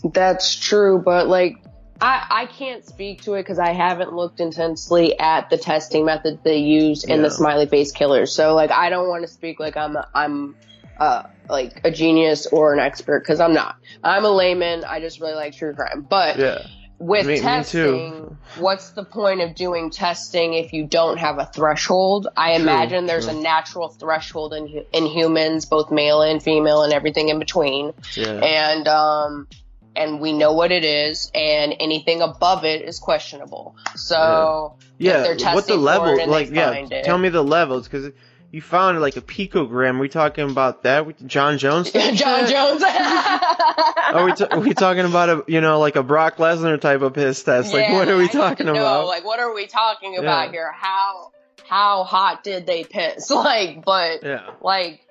That's true, but like I, I can't speak to it because I haven't looked intensely at the testing method they used in Yeah. the smiley face killers. So like I don't want to speak like I'm a, I'm uh like a genius or an expert because I'm not. I'm a layman. I just really like true crime. But Yeah. With Me- me testing, what's the point of doing testing if you don't have a threshold? I True, imagine there's true. a natural threshold in in humans, both male and female, and everything in between Yeah. and um and we know what it is and anything above it is questionable so Yeah. they're What the level? it Like, yeah. it. Tell me the levels, because you found like a picogram. we talking about that? with Jon Jones? jon jones Are we, t- are we talking about a you know like a Brock Lesnar type of piss test? Like Yeah, what are we talking know, about? like what are we talking about Yeah. here how how hot did they piss like but yeah. like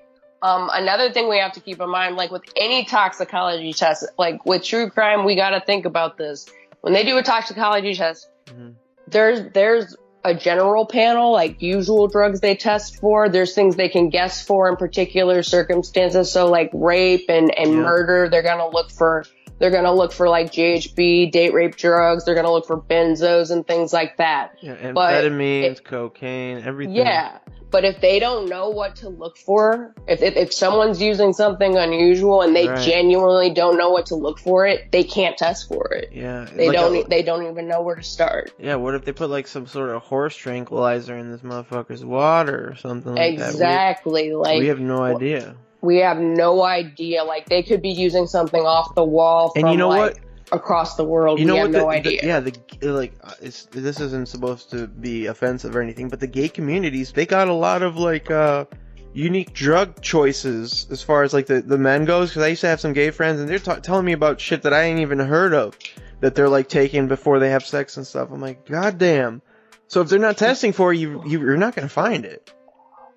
um, another thing we have to keep in mind, like with any toxicology test, like with true crime, we got to think about this. When they do a toxicology test, Mhm. there's there's a general panel, like usual drugs they test for. There's things they can guess for in particular circumstances. So like rape and and Yeah. murder, they're gonna look for they're gonna look for like GHB, date rape drugs. They're gonna look for benzos and things like that. Yeah, But amphetamines, it- cocaine, everything. Yeah. But if they don't know what to look for, if, if, if someone's using something unusual and they Right. genuinely don't know what to look for it, they can't test for it. Yeah. They like don't. a- e- they don't even know where to start. yeah, what if they put like some sort of horse tranquilizer in this motherfucker's water or something like that? exactly. We, like we have no idea. we have no idea. Like they could be using something off the wall from And you know like what? Across the world. You know we what? have The, no the- idea. yeah, the like uh, it's this isn't supposed to be offensive or anything, but the gay communities they got a lot of like uh unique drug choices as far as like the the men goes. Because I used to have some gay friends, and they're ta- telling me about shit that I ain't even heard of that they're like taking before they have sex and stuff. I'm like, god damn. So if they're not testing for you, you you're not gonna find it.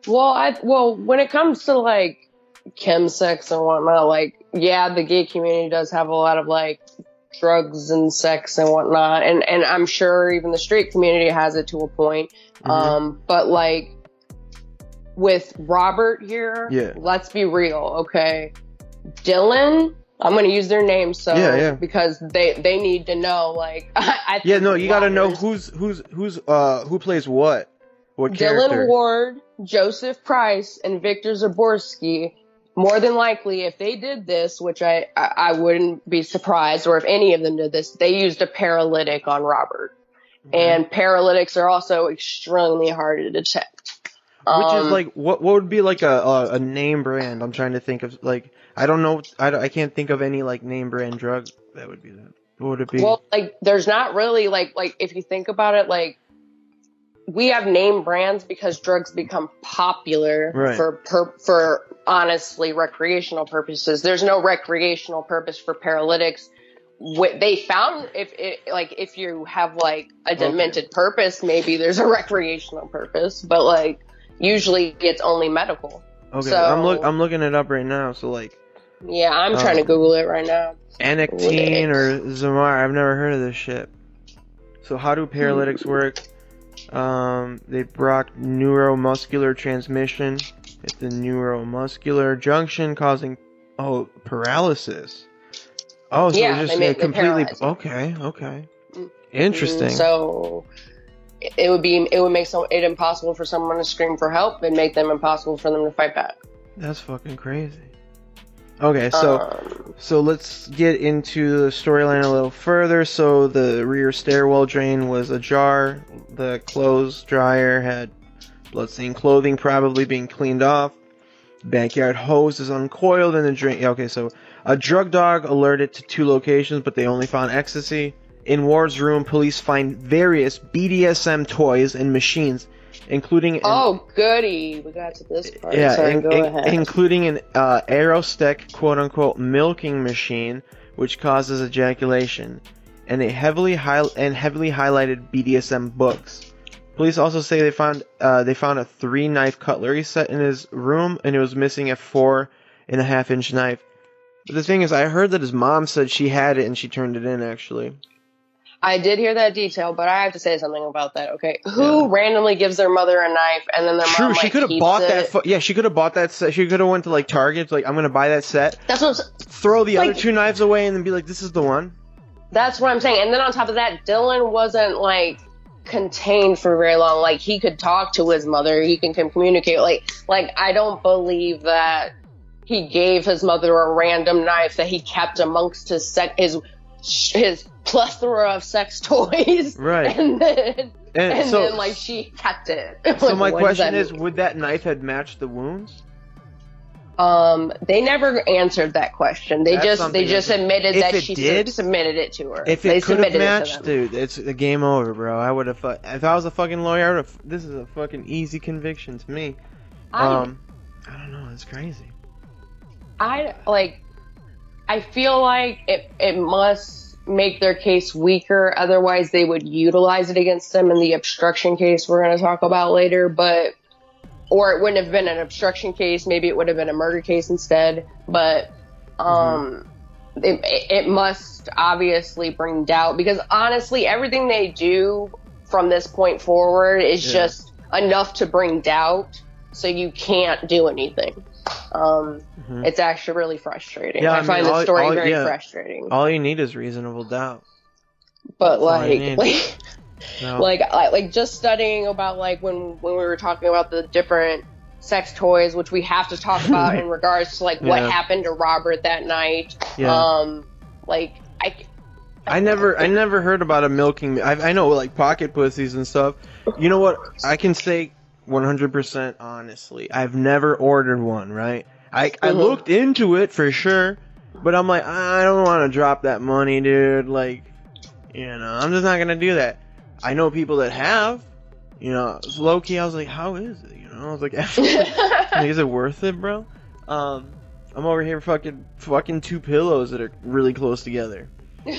Well, I well when it comes to like chemsex and whatnot, like yeah, the gay community does have a lot of like drugs and sex and whatnot, and and I'm sure even the straight community has it to a point. Mhm. Um, but like with Robert here, Yeah. let's be real, okay? Dylan, I'm gonna use their name so Yeah, yeah. because they they need to know like I, I yeah, no, you gotta know who's who's who's uh who plays what, what Dylan character. Ward, Joseph Price, and Victor Zaborsky, more than likely, if they did this, which I, I, wouldn't be surprised, or if any of them did this, they used a paralytic on Robert. And paralytics are also extremely hard to detect. Which is Um, like what what would be like a, a a name brand? I'm trying to think of like I don't know I, don't- I can't think of any like name brand drug that would be that. What would it be? Well, like there's not really like like if you think about it, like we have name brands because drugs become popular Right. for per, for honestly recreational purposes. There's no recreational purpose for paralytics. What they found if it like if you have like a demented purpose, maybe there's a recreational purpose, but like usually it's only medical. okay, so- I'm look I'm looking it up right now. So like Yeah, I'm trying to Um, Google it right now. Anectine or Zamar, I've never heard of this shit. So how do paralytics work? Um, they block neuromuscular transmission at the neuromuscular junction, causing oh paralysis. Oh, so Yeah, just uh, completely okay, okay, Mm. interesting. So it- it would be it would make so it impossible for someone to scream for help and make them impossible for them to fight back. That's fucking crazy. Okay, so um, so let's get into the storyline a little further. So the rear stairwell drain was ajar. The clothes dryer had bloodstained clothing, probably being cleaned off. Backyard hose is uncoiled and the drain. Okay, so a drug dog alerted to two locations, but they only found ecstasy. In Ward's room, police find various BDSM toys and machines, including an- oh goody, we got to this part. yeah, Sorry, in- go in- ahead. including an uh, Aerostech quote unquote milking machine, which causes ejaculation, and a heavily high- and heavily highlighted BDSM books. Police also say they found uh, they found a three knife cutlery set in his room, and it was missing a four and a half inch knife. But the thing is, I heard that his mom said she had it and she turned it in. Actually, I did hear that detail, but I have to say something about that. Okay, who randomly gives their mother a knife and then their True, mom she like, could have bought it? that. Fu- yeah, she could have bought that set. She could have went to like Target, like I'm gonna buy that set, That's what. I'm, throw the Like- other two knives away, and then be like, "This is the one." that's what I'm saying. And then on top of that, Dylan wasn't like contained for very long. Like he could talk to his mother. He can, can communicate. Like like I don't believe that he gave his mother a random knife that he kept amongst his sec- his his plethora of sex toys. Right. And then And, and so, then like she kept it. so Like, my question is, would that knife have matched the wounds? Um, they never answered that question. They That's just they just admitted If that she did- submitted it to her. If they it could have submitted matched, it to them. dude, it's a game over, bro. I would have. If I was a fucking lawyer, I would have. This is a fucking easy conviction to me. I, Um, I don't know. It's crazy. I like. I feel like it it must make their case weaker. Otherwise, they would utilize it against them in the obstruction case we're going to talk about later. But or it wouldn't have been an obstruction case. Maybe it would have been a murder case instead. But um, it, it must obviously bring doubt because honestly, everything they do from this point forward is Yeah. just enough to bring doubt. So you can't do anything. Um, Mhm. it's actually really frustrating. Yeah, I, I mean, find the story all- very yeah. frustrating. All you need is reasonable doubt. but I like, like, No. like, I- like just studying about like when when we were talking about the different sex toys, which we have to talk about in regards to like what Yeah. happened to Robert that night. yeah. Um, like I, I never, I never heard about a milking. I, I know like pocket pussies and stuff. You know what? I can say 100% honestly. I've never ordered one. Right? I, I Mhm. looked into it for sure, but I'm like, I don't want to drop that money, dude. Like, you know, I'm just not gonna do that. I know people that have. You know, low key, I was like, how is it? You know, I was like, like, is it worth it, bro? Um, I'm over here fucking fucking two pillows that are really close together.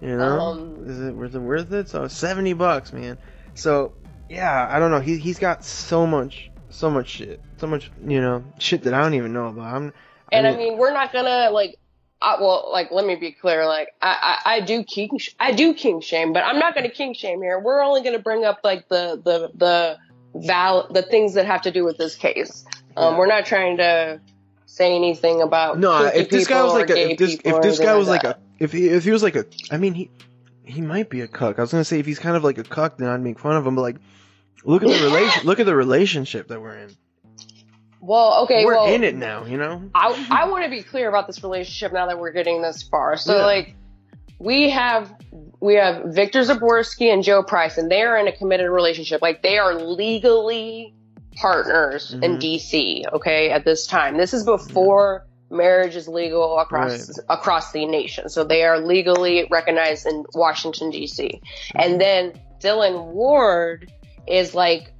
You know, Um, is it was it worth it? So seventy bucks, man. So yeah, I don't know. He he's got so much, so much shit, so much you know shit that I don't even know about. I'm, and I mean, we're not gonna like. I, well, like, let me be clear. Like, I, I, I do kink, sh- I do kink shame, but I'm not going to kink shame here. We're only going to bring up like the, the, the val, the things that have to do with this case. Um, Yeah. we're not trying to say anything about no, if this guy was like a, if this if this guy was like that. a, if he if he was like a, I mean he he might be a cuck. I was gonna say if he's kind of like a cuck, then I'd make fun of him. But like, look at the relation, look at the relationship that we're in. Well, okay, we're well, in it now, you know. I, I want to be clear about this relationship now that we're getting this far. So Yeah. like we have we have Victor Zaborsky and Joe Price and they are in a committed relationship. Like they are legally partners in Mhm. DC, okay, at this time. This is before marriage is legal across across the nation. So they are legally recognized in Washington DC. And then Dylan Ward is like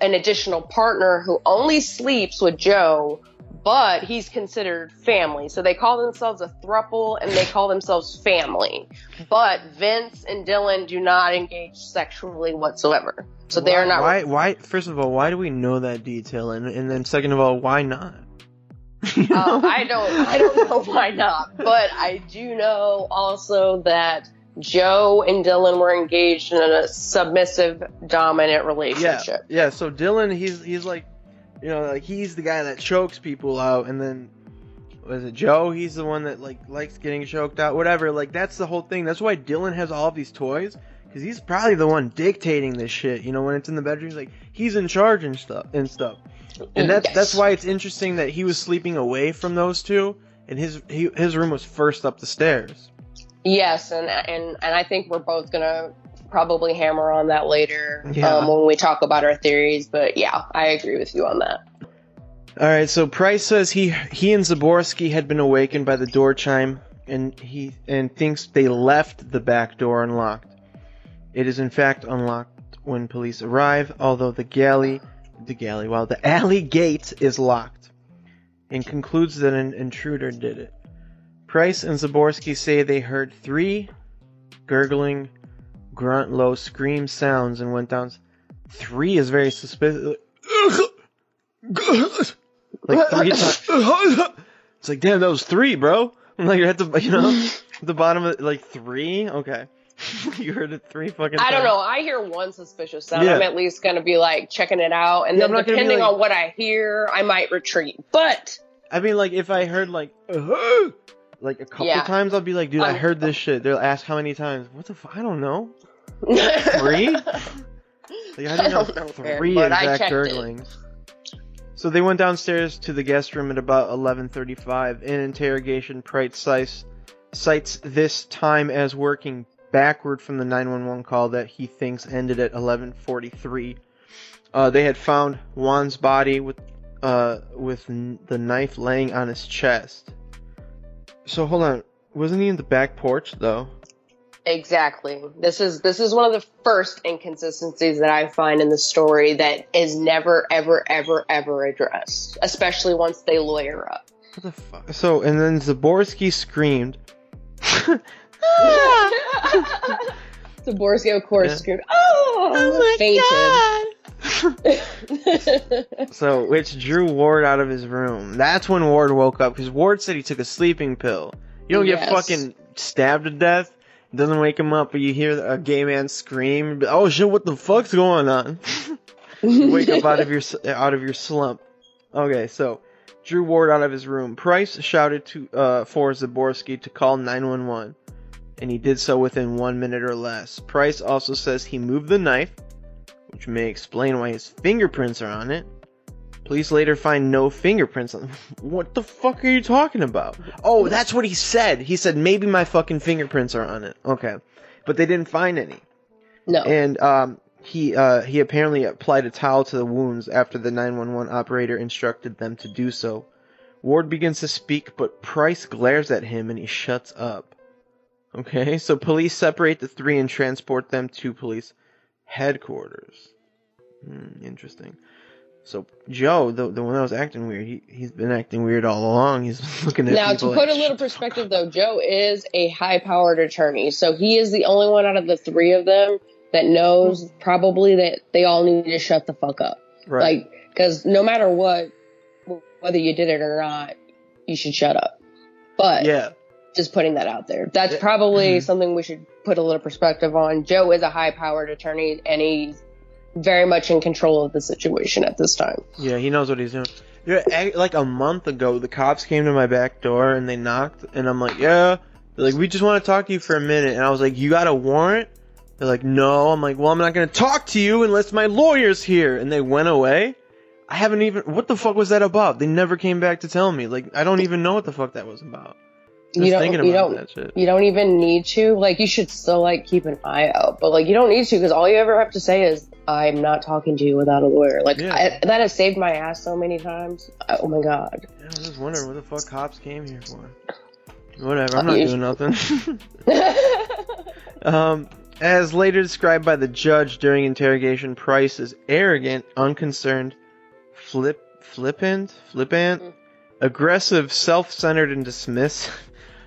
an additional partner who only sleeps with Joe, but he's considered family. So they call themselves a thruple and they call themselves family. But Vince and Dylan do not engage sexually whatsoever. So they are not. Why? Why? First of all, why do we know that detail? And and then second of all, why not? You Uh, know? I don't. I don't know why not. But I do know also that Joe and Dylan were engaged in a submissive, dominant yeah, relationship. yeah. So Dylan, he's he's like, you know, like he's the guy that chokes people out, and then was it Joe? He's the one that like likes getting choked out, whatever. Like that's the whole thing. That's why Dylan has all of these toys. Cause he's probably the one dictating this shit, you know. When it's in the bedroom, he's like he's in charge and stuff and stuff. And that's Yes. that's why it's interesting that he was sleeping away from those two, and his he, his room was first up the stairs. Yes, and and and I think we're both gonna probably hammer on that later Yeah. um, when we talk about our theories. But yeah, I agree with you on that. All right, so Price says he he and Zaborsky had been awakened by the door chime, and he and thinks they left the back door unlocked. It is in fact unlocked when police arrive, although the galley, the galley, well, the alley gate is locked, and concludes that an intruder did it. Price and Zaborsky say they heard three gurgling, grunt, low scream sounds and went down. Three is very suspicious. like three times. It's like, damn, that was three, bro. I'm like, you have to, you know. the bottom of like three. Okay, you heard it three fucking. I don't know. I hear one suspicious sound. Yeah. I'm at least gonna be like checking it out, and Yeah, then not gonna be depending like- on what I hear, I might retreat. But I mean, like if I heard like uh like a couple Yeah. times, I'll be like, dude, I heard this shit. They'll ask how many times. What the? F- I don't know. Three? Like, I didn't know don't know, three exact it. gurglings. So they went downstairs to the guest room at about 11:35. In interrogation, Price cites, cites this time as working backward from the 911 call that he thinks ended at 11:43. Uh, they had found Wone's body with uh, with n- the knife laying on his chest. So hold on, wasn't he in the back porch though? Exactly. This is this is one of the first inconsistencies that I find in the story that is never, ever, ever, ever addressed, especially once they lawyer up. What the fuck? So, and then Zaborsky screamed. Zaborsky, of course, Yeah. screamed, "Oh, oh my fainted." So, which drew Ward out of his room. That's when Ward woke up because Ward said he took a sleeping pill. You don't get fucking stabbed to death. It doesn't wake him up, but you hear a gay man scream. Oh shit! What the fuck's going on? Wake up out of your out of your slump. Okay, so drew Ward out of his room. Price shouted to uh, for Zaborsky to call 911, and he did so within one minute or less. Price also says he moved the knife, which may explain why his fingerprints are on it. Police later find no fingerprints on. What the fuck are you talking about? Oh, that's what he said. He said maybe my fucking fingerprints are on it. Okay, but they didn't find any. no. And um, he uh, he apparently applied a towel to the wounds after the 911 operator instructed them to do so. Ward begins to speak, but Price glares at him and he shuts up. Okay, so police separate the three and transport them to police headquarters. Hmm, interesting. So Joe, the the one that was acting weird, he he's been acting weird all along. He's looking at Now, to put like, a little "Shut the fuck perspective, though, Joe is a high-powered attorney, so he is the only one out of the three of them that knows probably that they all need to shut the fuck up. right? Like, because no matter what, whether you did it or not, you should shut up. But yeah, just putting that out there, that's Yeah. probably Mhm. something we should put a little perspective on. Joe is a high-powered attorney, and he's very much in control of the situation at this time. Yeah, he knows what he's doing. Yeah, like a month ago, the cops came to my back door and they knocked, and I'm like, yeah. They're like, we just want to talk to you for a minute, and I was like, you got a warrant? They're like, no. I'm like, well, I'm not gonna talk to you unless my lawyer's here, and they went away. I haven't even. What the fuck was that about? They never came back to tell me. Like, I don't even know what the fuck that was about. Just you don't, you don't, you don't even need to. Like, you should still like keep an eye out, but like, you don't need to because all you ever have to say is, "I'm not talking to you without a lawyer." Like, Yeah. I, that has saved my ass so many times. Oh my god. Yeah, I was just wondering what the fuck cops came here for. Whatever, I'm not doing nothing. Um, as later described by the judge during interrogation, Price is arrogant, unconcerned, flip, flippant, flippant, Mm. aggressive, self-centered, and dismissive.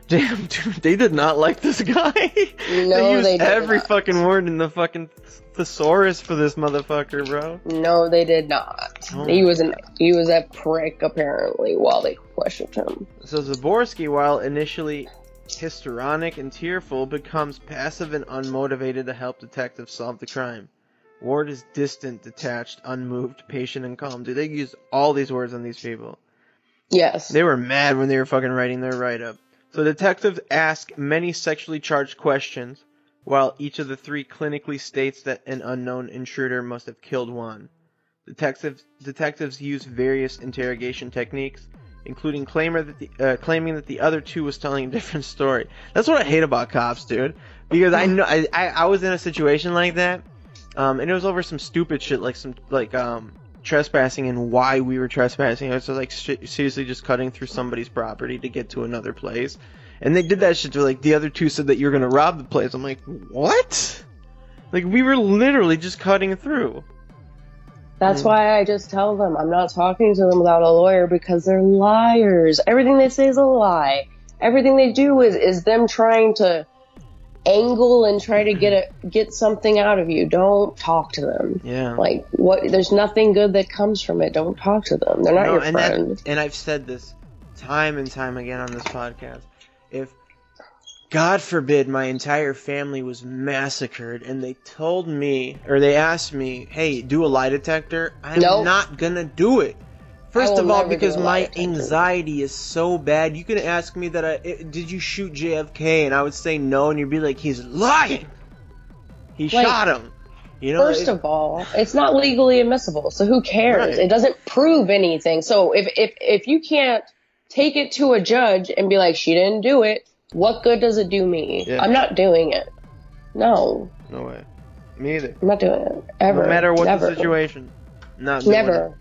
Damn, dude, they did not like this guy. No, they used they every not. fucking word in the fucking thesaurus for this motherfucker, bro. no, they did not. Oh he was an he was a prick apparently while they questioned him. So Zaborsky, while initially histrionic and tearful, becomes passive and unmotivated to help detectives solve the crime. Ward is distant, detached, unmoved, patient, and calm. Dude, they used all these words on these people. Yes. They were mad when they were fucking writing their write-up. So detectives ask many sexually charged questions, while each of the three clinically states that an unknown intruder must have killed Wone. Detectives detectives use various interrogation techniques, including that the, uh, claiming that the other two was telling a different story. That's what I hate about cops, dude. Because I know I, I, I was in a situation like that, um, and it was over some stupid shit like some like um trespassing and why we were trespassing. It was like sh- seriously just cutting through somebody's property to get to another place. And they did that shit to like the other two said that you're gonna rob the place. I'm like, what? Like we were literally just cutting through. That's Mm. why I just tell them I'm not talking to them without a lawyer because they're liars. Everything they say is a lie. Everything they do is is them trying to angle and try to get a get something out of you. Don't talk to them. Yeah. Like what? There's nothing good that comes from it. Don't talk to them. They're not No, your and that- and I've said this time and time again on this podcast. If God forbid my entire family was massacred and they told me or they asked me, "Hey, do a lie detector." I'm Nope. not going to do it. First of all because my anxiety is so bad. You could ask me that I did you shoot JFK and I would say no and you'd be like he's lying. He Like, shot him. You know, First it- of all, it's not legally admissible, so who cares? Right. It doesn't prove anything. So if if if you can't take it to a judge and be like, she didn't do it, what good does it do me? Yeah. I'm not doing it. No, no way. Me either. I'm not doing it ever. No matter what Never. the situation. Not doing it.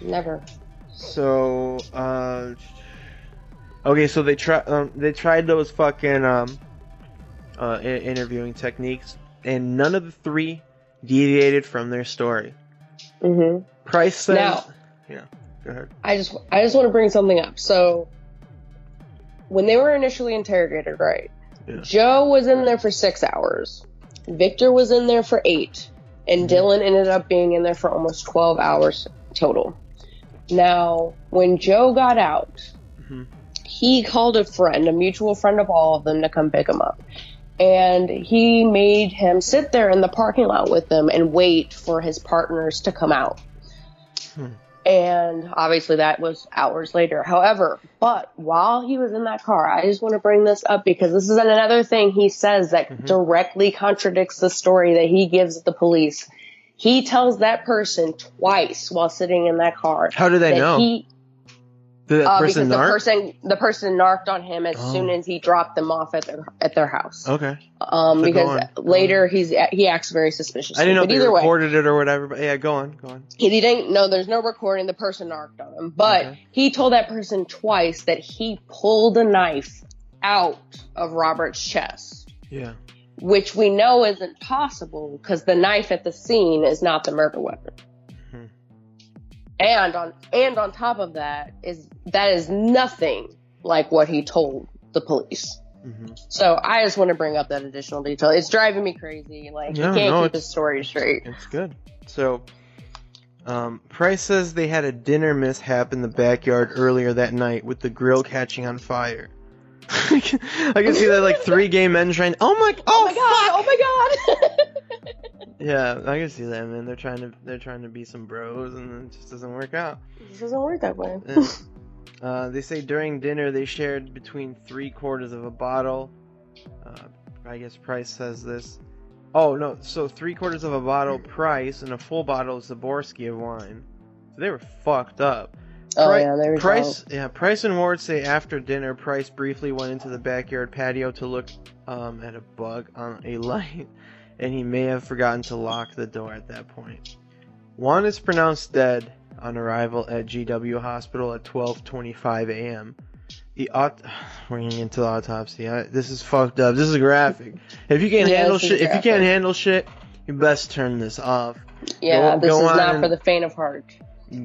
Never. So, uh, okay, so they try, um, they tried those fucking um, uh, interviewing techniques, and none of the three deviated from their story. Mm-hmm. Price says, Now- yeah, go ahead. I just I just want to bring something up. So when they were initially interrogated, right? Yeah. Joe was in there for six hours. Victor was in there for eight, and Mhm. Dylan ended up being in there for almost twelve hours total. Now, when Joe got out, Mhm. he called a friend, a mutual friend of all of them, to come pick him up. And he made him sit there in the parking lot with them and wait for his partners to come out. And obviously that was hours later. However, but while he was in that car, I just want to bring this up because this is another thing he says that Mhm. directly contradicts the story that he gives the police. He tells that person twice while sitting in that car. How do they know? He, Did that uh, person because the person the person narked on him as Oh. soon as he dropped them off at their at their house. Okay, Um, So because later he's he acts very suspicious. I didn't know if but they either way, recorded it or whatever. But yeah, go on, go on. he didn't know there's no recording the person narked on him but Okay. he told that person twice that he pulled a knife out of robert's chest Yeah, which we know isn't possible because the knife at the scene is not the murder weapon Mhm. and on and on top of that is that is nothing like what he told the police hmm so i just want to bring up that additional detail it's driving me crazy like No, he can't no, keep his story straight it's good. So, um, Price says they had a dinner mishap in the backyard earlier that night with the grill catching on fire. I can see that like three gay men trying. Oh my! Oh, oh my god oh my god Yeah, I can see that, man. They're trying to they're trying to be some bros, and it just doesn't work out. This doesn't work that way. Yeah. uh, they say during dinner they shared between three quarters of a bottle. Uh, I guess Price says this. Oh no, so three quarters of a bottle Price and a full bottle of Zaborsky of wine. So they were fucked up. Oh Pri- yeah, there we Price, yeah, Price and Ward say after dinner, Price briefly went into the backyard patio to look um, at a bug on a light, and he may have forgotten to lock the door at that point. Wone is pronounced dead on arrival at GW Hospital at 12:25 a.m. The aut- we're getting into the autopsy. I, this is fucked up. This is graphic. If you can't Yeah, handle shit, if you can't handle shit, you best turn this off. Yeah, Go- this go is not for the faint of heart.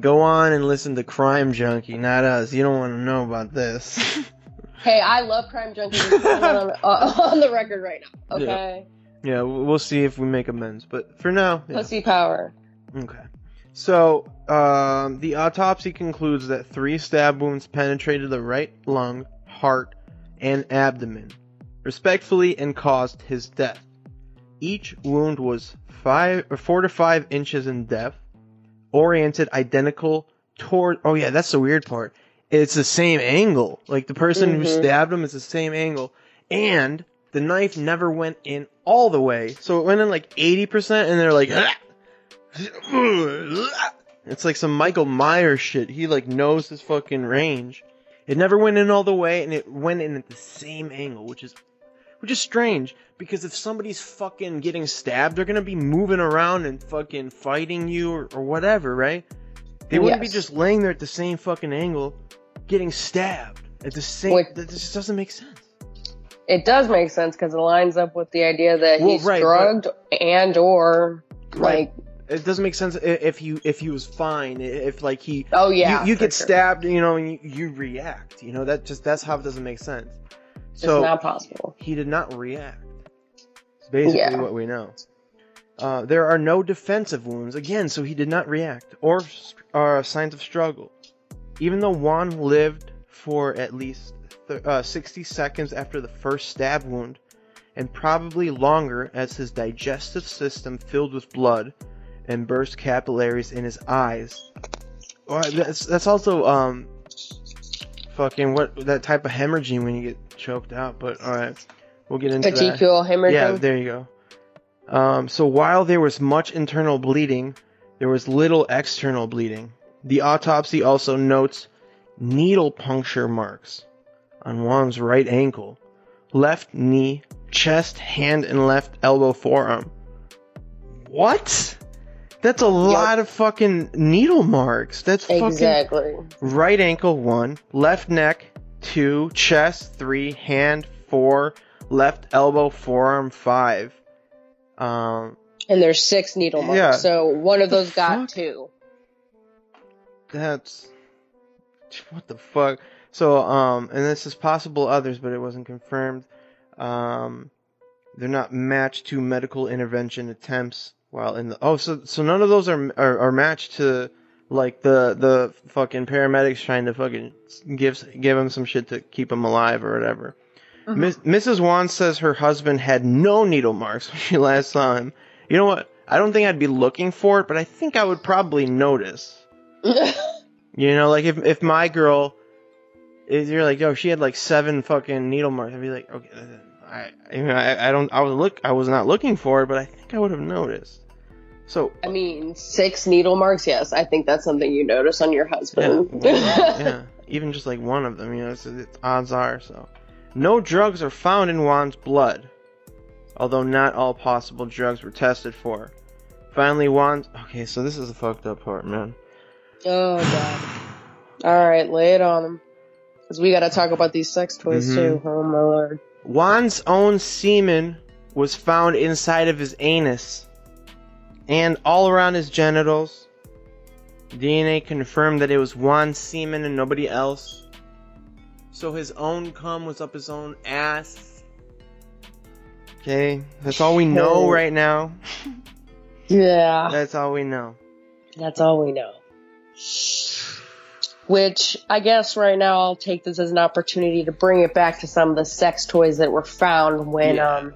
Go on and listen to Crime Junkie, not us. You don't want to know about this. Hey, I love Crime Junkie. On, uh, on the record right now. Okay, yeah, we'll we'll see if we make amends. But for now, yeah. pussy power. okay. So, um, the autopsy concludes that three stab wounds penetrated the right lung, heart, and abdomen, respectfully, and caused his death. Each wound was five or four to five inches in depth, oriented identical toward. Oh yeah, that's the weird part. It's the same angle. Like the person who Mhm. stabbed him is the same angle, and the knife never went in all the way. So it went in like eighty percent, and they're like. It's like some Michael Myers shit. He like knows his fucking range. It never went in all the way, and it went in at the same angle, which is which is strange because if somebody's fucking getting stabbed, they're gonna be moving around and fucking fighting you or, or whatever, right? They wouldn't be just laying there at the same fucking angle, getting stabbed at the same. Wait. that just doesn't make sense. It does make sense because it lines up with the idea that Well, he's right, but- drugged and or Right. like, It doesn't make sense if you if he was fine, if like he oh yeah, you, you get sure. stabbed, you know, and you, you react. You know that just that's how it doesn't make sense. It's So not possible. he did not react. It's basically Yeah. what we know. Uh, there are no defensive wounds again, so he did not react or or signs of struggle. Even though Wone lived for at least th- uh, 60 seconds after the first stab wound, and probably longer as his digestive system filled with blood and burst capillaries in his eyes. Well, that's that's also um fucking what that type of hemorrhaging when you get choked out. But all right, we'll get into that. Petechial hemorrhaging. Yeah, there you go. Um, so while there was much internal bleeding, there was little external bleeding. The autopsy also notes needle puncture marks on Wone's right ankle, left knee, chest, hand, and left elbow forearm. What? That's a lot of fucking needle marks. That's fucking exactly. right ankle one, left neck two, chest three, hand four, left elbow forearm five. Um, And there's six needle marks. Yeah. So one of those got fuck? two. that's what the fuck. So um, and this is possible others, but it wasn't confirmed. Um, they're not matched to medical intervention attempts while in the. Oh, so so none of those are are, are matched to like the the fucking paramedics trying to fucking give give him some shit to keep him alive or whatever. Mm-hmm. Miss, Mrs. Wone says her husband had no needle marks when she last saw him. You know what? I don't think I'd be looking for it, but I think I would probably notice. You know, like if if my girl, if you're like, yo, she had like seven fucking needle marks, I'd be like, okay, I, you know, I, I don't, I was look, I was not looking for it, but I think I would have noticed. So, I mean, six needle marks. Yes, I think that's something you notice on your husband. yeah, even just like one of them, you know, it's, it's odds are so. No drugs are found in Wone's blood, although not all possible drugs were tested for. Finally, Wone's. Okay, so this is the fucked up part, man. oh god. All right, lay it on him. Because we got to talk about these sex toys Mhm. too. Oh my lord. Wone's own semen was found inside of his anus and all around his genitals. DNA confirmed that it was Wone's semen and nobody else. So his own cum was up his own ass. Okay, that's all we know right now. Yeah, That's all we know. that's all we know. Which I guess right now I'll take this as an opportunity to bring it back to some of the sex toys that were found when Yeah. um,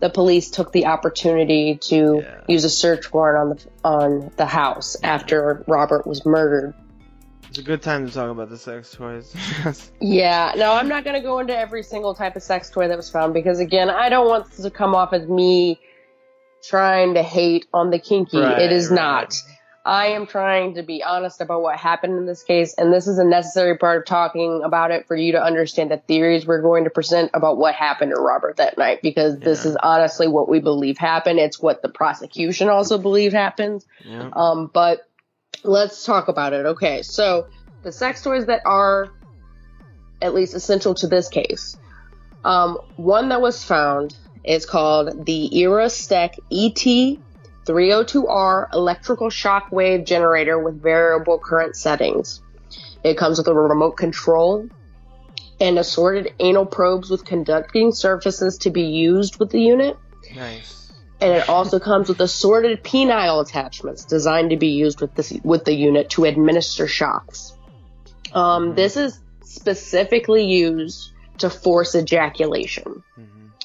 the police took the opportunity to Yeah. use a search warrant on the on the house after Robert was murdered. It's a good time to talk about the sex toys. Yeah, no, I'm not going to go into every single type of sex toy that was found because, again, I don't want this to come off as me trying to hate on the kinky. Right, it is right. not. I am trying to be honest about what happened in this case, and this is a necessary part of talking about it for you to understand the theories we're going to present about what happened to Robert that night because this Yeah. is honestly what we believe happened. It's what the prosecution also believe happened. yeah. Um, but let's talk about it. Okay, so the sex toys that are at least essential to this case. Um, one that was found is called the Erostec ET 302R electrical shock wave generator with variable current settings. It comes with a remote control and assorted anal probes with conducting surfaces to be used with the unit Nice. and it also comes with assorted penile attachments designed to be used with this with the unit to administer shocks. Um, this is specifically used to force ejaculation, hmm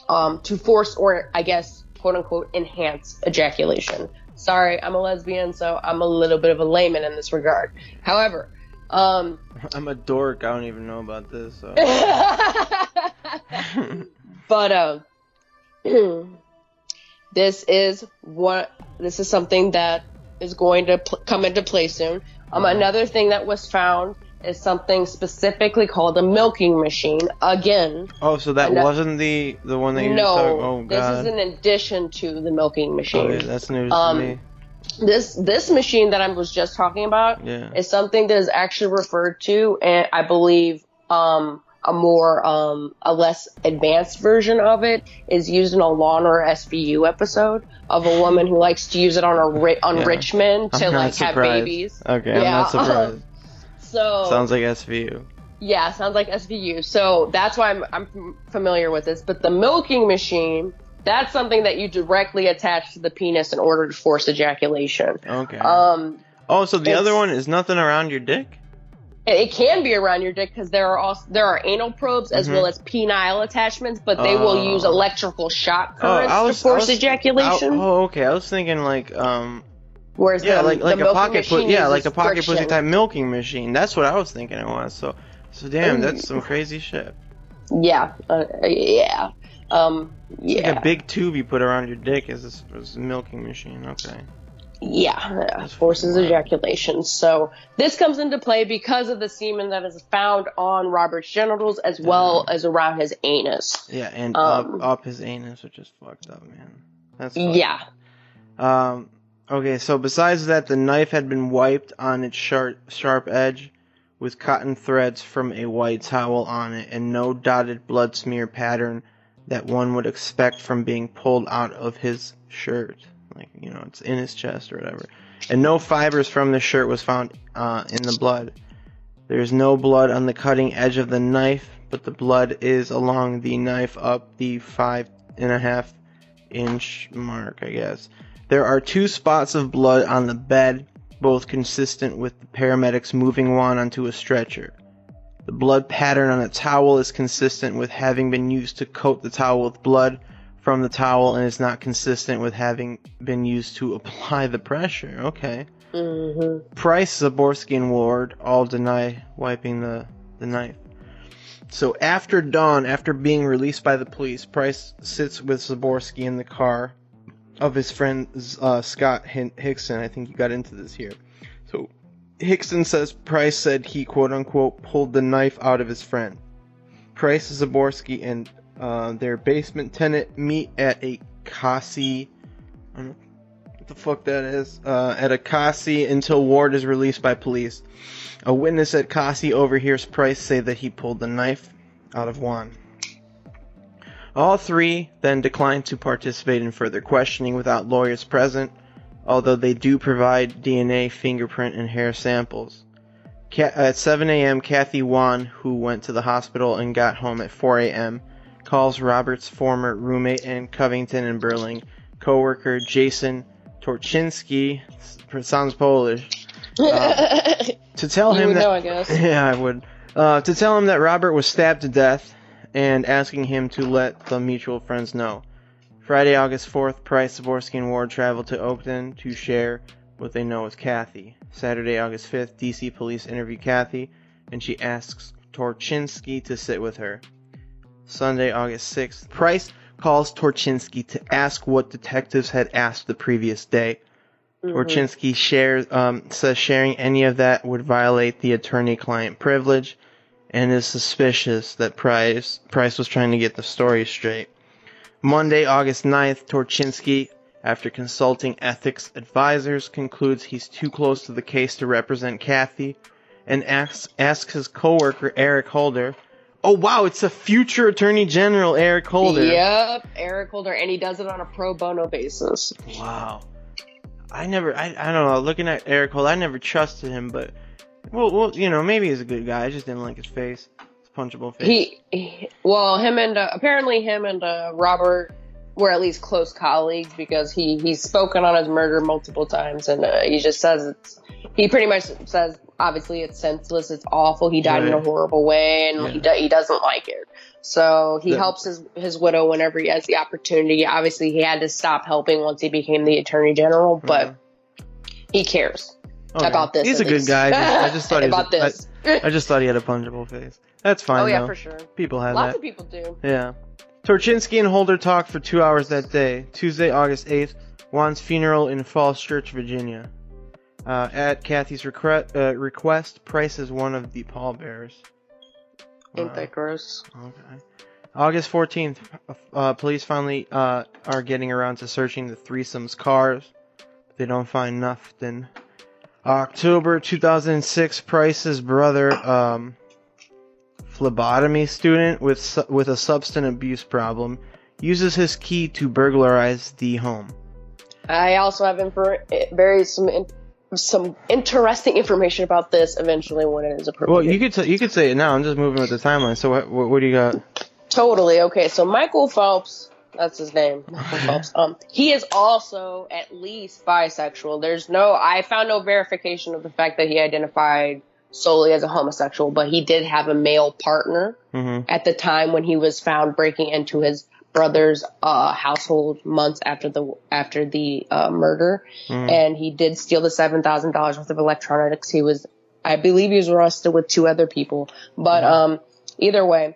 um, to force or I guess quote unquote enhance ejaculation. Sorry, I'm a lesbian, so I'm a little bit of a layman in this regard. However, um, I'm a dork. I don't even know about this. So. but um this is what this is something that is going to pl- come into play soon um another thing that was found is something specifically called a milking machine again oh, so that wasn't the the one that you no were talking. Oh this is in addition to the milking machine Okay, that's news Um, to me. this this machine that i was just talking about Yeah. is something that is actually referred to, and I believe um, a more um, a less advanced version of it is used in a Law and Order SVU episode of a woman who likes to use it on a ri- on Yeah. rich men to like have babies. Okay, I'm not surprised. So Sounds like SVU. yeah, sounds like SVU. So that's why I'm I'm familiar with this. But the milking machine. That's something that you directly attach to the penis in order to force ejaculation. Okay. Um, oh, so the other one is nothing around your dick? It, can be around your dick because there are also there are anal probes as Mhm. well as penile attachments, but they will use Oh. electrical shock Oh, currents was, to force was- ejaculation. I- oh, okay. I was thinking like um whereas yeah, the, like like a pocket machine pu- yeah, like a pocket pussy type milking machine. That's what I was thinking it was. So so damn, Ooh. that's some crazy shit. Yeah, uh, yeah, um, yeah, like a big tube you put around your dick is this, is a milking machine. Okay. yeah, yeah, That's forces wild. ejaculation. So this comes into play because of the semen that is found on Robert's genitals as well as around his anus. Yeah, and Um, up up his anus, which is fucked up, man. That's fucked Yeah, Um, okay, so besides that, the knife had been wiped on its sharp, sharp edge with cotton threads from a white towel on it and no dotted blood smear pattern that one would expect from being pulled out of his shirt. Like, you know, it's in his chest or whatever. And no fibers from the shirt was found uh, in the blood. There's no blood on the cutting edge of the knife, but the blood is along the knife up the five and a half inch mark, I guess. There are two spots of blood on the bed, both consistent with the paramedics moving Wone onto a stretcher. The blood pattern on the towel is consistent with having been used to coat the towel with blood from the towel and is not consistent with having been used to apply the pressure. Okay. hmm Price, Zaborsky, and Ward all deny wiping the, the knife. So after dawn, after being released by the police, Price sits with Zaborsky in the car of his friend uh, Scott Hickson. I think you got into this here. So Hickson says Price said he quote unquote pulled the knife out of his friend. Price, Zaborsky, and uh, their basement tenant meet at a Kasi. Know what the fuck that is. Uh, at a Kasi until Ward is released by police. A witness at Kasi overhears Price say that he pulled the knife out of Wone. All three then decline to participate in further questioning without lawyers present, although they do provide DNA, fingerprint, and hair samples. At 7 a.m., Kathy Wone, who went to the hospital and got home at 4 a.m., calls Robert's former roommate in Covington and Burling, coworker Jason Torchinsky, sounds Polish, Uh, to tell him that know, I guess. yeah, I would. Uh, to tell him that Robert was stabbed to death and asking him to let the mutual friends know. Friday, August 4th, Price, Zaborsky, and Ward traveled to Oakton to share what they know with Kathy. Saturday, August 5th, DC police interview Kathy, and she asks Torchinsky to sit with her. Sunday, August 6th, Price calls Torchinsky to ask what detectives had asked the previous day. Mhm. Torchinsky shares um, says sharing any of that would violate the attorney-client privilege, and is suspicious that Price Price was trying to get the story straight. Monday, August 9th, Torchinsky, after consulting ethics advisors, concludes he's too close to the case to represent Kathy, and asks asks his coworker Eric Holder. Oh wow, it's a future Attorney General Eric Holder. Yep, Eric Holder, and he does it on a pro bono basis. Wow. I never, I, I don't know. Looking at Eric Holder, I never trusted him, but well, well, you know, maybe he's a good guy. I just didn't like his face. His punchable face. He, he well, him and uh, apparently him and uh, Robert were at least close colleagues because he he's spoken on his murder multiple times, and uh, he just says it's. He pretty much says obviously it's senseless, it's awful. He died in a horrible way, and he do, he doesn't like it. So he The- helps his his widow whenever he has the opportunity. Obviously, he had to stop helping once he became the attorney general, but Mhm. he cares Okay. about this. He's a at good guy. I just, thought he was. about this. I, I just thought he had a punchable face. That's fine oh yeah, though. for sure. People have Lots that. of people do. Yeah. Torchinsky and Holder talked for two hours that day. Tuesday, August 8th, Wone's funeral in Falls Church, Virginia. Uh, at Kathy's request, uh, request, Price is one of the pallbearers. Ain't that gross? Okay. August 14th, uh, police finally uh, are getting around to searching the threesome's cars. But they don't find nothing. October 2006, Price's brother, um, phlebotomy student with su- with a substance abuse problem, uses his key to burglarize the home. I also have info- very some in- some interesting information about this eventually when it is appropriate. Well, you could t- you could say it now. I'm just moving with the timeline. So what what, what do you got? totally okay. So Michael Phelps, that's his name, Um, he is also at least bisexual. There's no, I found no verification of the fact that he identified solely as a homosexual, but he did have a male partner hmm at the time when he was found breaking into his brother's uh, household months after the after the uh, murder, and he did steal the seven thousand dollars worth of electronics. He was, I believe, he was arrested with two other people, but um, either way,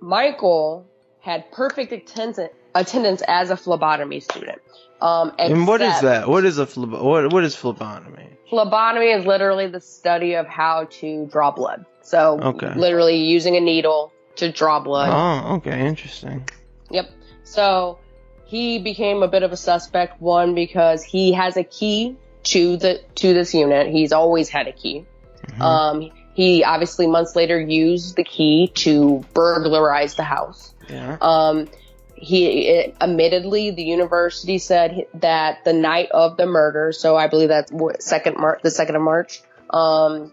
Michael had perfect attendance attendance as a phlebotomy student. Um, And what is that? What is a phlebo- what what is phlebotomy? Phlebotomy is literally the study of how to draw blood. So, Okay. literally using a needle to draw blood. Oh, okay, interesting. Yep. So, he became a bit of a suspect. One because he has a key to the to this unit. He's always had a key. Um, he obviously months later used the key to burglarize the house. Yeah. Um, he it, admittedly, the university said that the night of the murder, so I believe that's second Mar- the second of March. Um,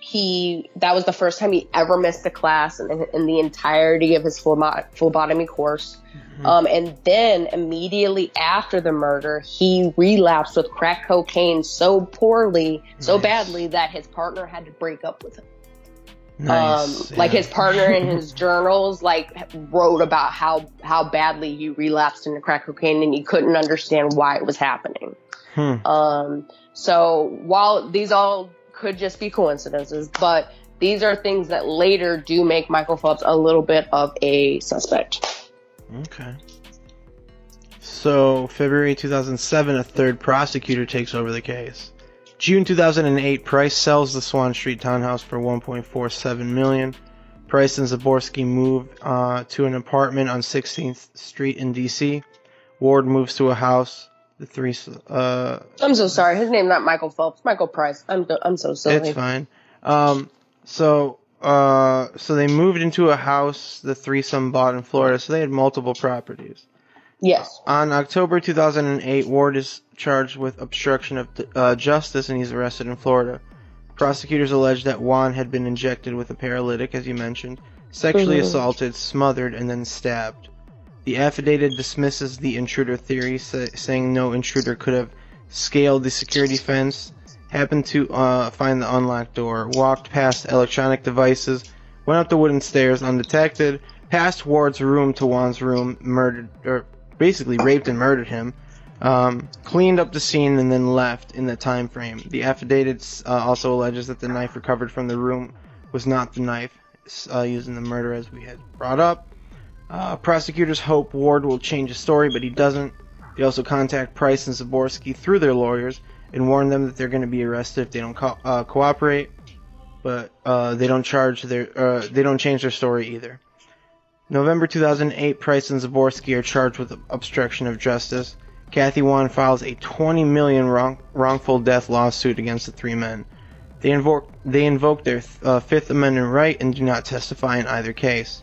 he that was the first time he ever missed a class in, in the entirety of his phlebo- phlebotomy course. Um, and then immediately after the murder, he relapsed with crack cocaine so poorly, so badly that his partner had to break up with him Nice. um, like yeah. his partner in his journals like wrote about how how badly he relapsed into crack cocaine and he couldn't understand why it was happening Hmm. um so while these all could just be coincidences but these are things that later do make michael phelps a little bit of a suspect Okay. So, February 2007, a third prosecutor takes over the case. June 2008, Price sells the Swann Street townhouse for 1.47 million. Price and Zaborsky move uh, to an apartment on 16th Street in DC. Ward moves to a house. The three, uh, i'm so sorry his name not michael phelps michael price i'm, I'm so sorry. it's fine. Um, so, uh, so they moved into a house the threesome bought in Florida. So they had multiple properties. Yes On October 2008, Ward is charged with obstruction of uh, justice and he's arrested in Florida. Prosecutors allege that Wone had been injected with a paralytic, as you mentioned, sexually Mhm. assaulted, smothered, and then stabbed. The affidavit dismisses the intruder theory, sa- saying no intruder could have scaled the security fence, happened to uh, find the unlocked door, walked past electronic devices, went up the wooden stairs undetected, passed Ward's room to Wone's room, murdered, or basically raped and murdered him, um, cleaned up the scene, and then left in the time frame. The affidavit uh, also alleges that the knife recovered from the room was not the knife uh, used in the murder, as we had brought up. Uh, prosecutors hope Ward will change his story, but he doesn't. They also contact Price and Zaborsky through their lawyers and warn them that they're going to be arrested if they don't co- uh, cooperate. But uh, they don't charge their. Uh, they don't change their story either. November 2008, Price and Zaborsky are charged with obstruction of justice. Kathy Wone files a 20 million wrong, wrongful death lawsuit against the three men. They invoke they invoke their uh, Fifth Amendment right and do not testify in either case.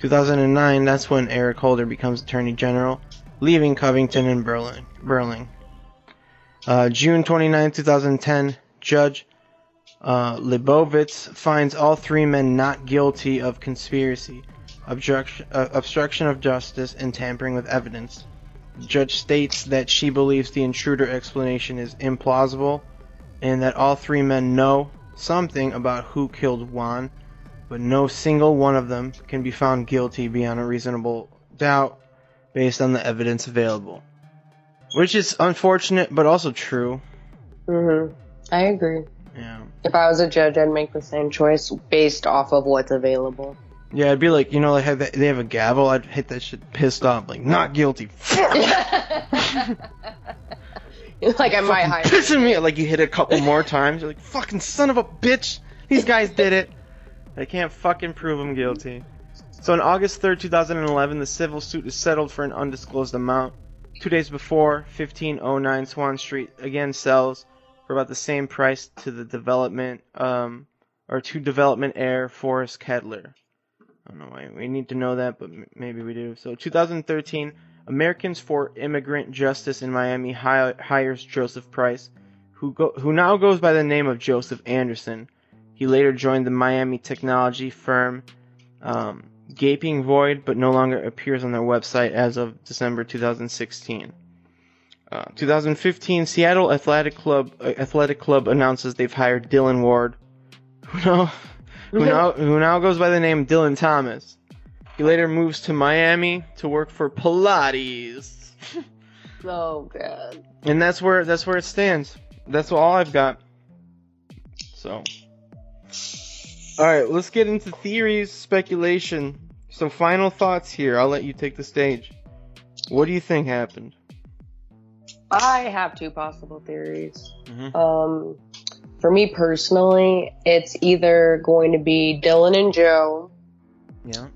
2009, that's when Eric Holder becomes Attorney General, leaving Covington and Burling. Uh, June 29, 2010, Judge uh, Leibovitz finds all three men not guilty of conspiracy, obstruction, uh, obstruction of justice, and tampering with evidence. The judge states that she believes the intruder explanation is implausible and that all three men know something about who killed Wone, but no single one of them can be found guilty beyond a reasonable doubt based on the evidence available. Which is unfortunate, but also true. hmm i agree Yeah. if i was a judge i'd make the same choice based off of what's available Yeah, I'd be like, you know, they have that, they have a gavel. I'd hit that shit pissed off, like not guilty. Fuck, like I might fucking hire. pissing me. Like you hit it a couple more times. You're like, fucking son of a bitch. These guys did it. They can't fucking prove him guilty. So on August 3rd, 2011, the civil suit is settled for an undisclosed amount. Two days before, 1509 Swann Street again sells for about the same price to the development, um, or to development heir Forrest Kedler. I don't know why we need to know that, but maybe we do. So 2013, Americans for Immigrant Justice in Miami hi- hires Joseph Price, who go- who now goes by the name of Joseph Anderson. He later joined the Miami technology firm um, Gaping Void, but no longer appears on their website as of December 2016. Uh, 2015, Seattle Athletic Club uh, Athletic Club announces they've hired Dylan Ward. who now, who now, who now goes by the name Dylan Thomas. He later moves to Miami to work for Pilates, Oh god. and that's where that's where it stands. That's all I've got. So, all right, let's get into theories, speculation. Some final thoughts here. I'll let you take the stage. What do you think happened? I have two possible theories. Mhm. Um, for me personally, it's either going to be Dylan and Joe Yeah.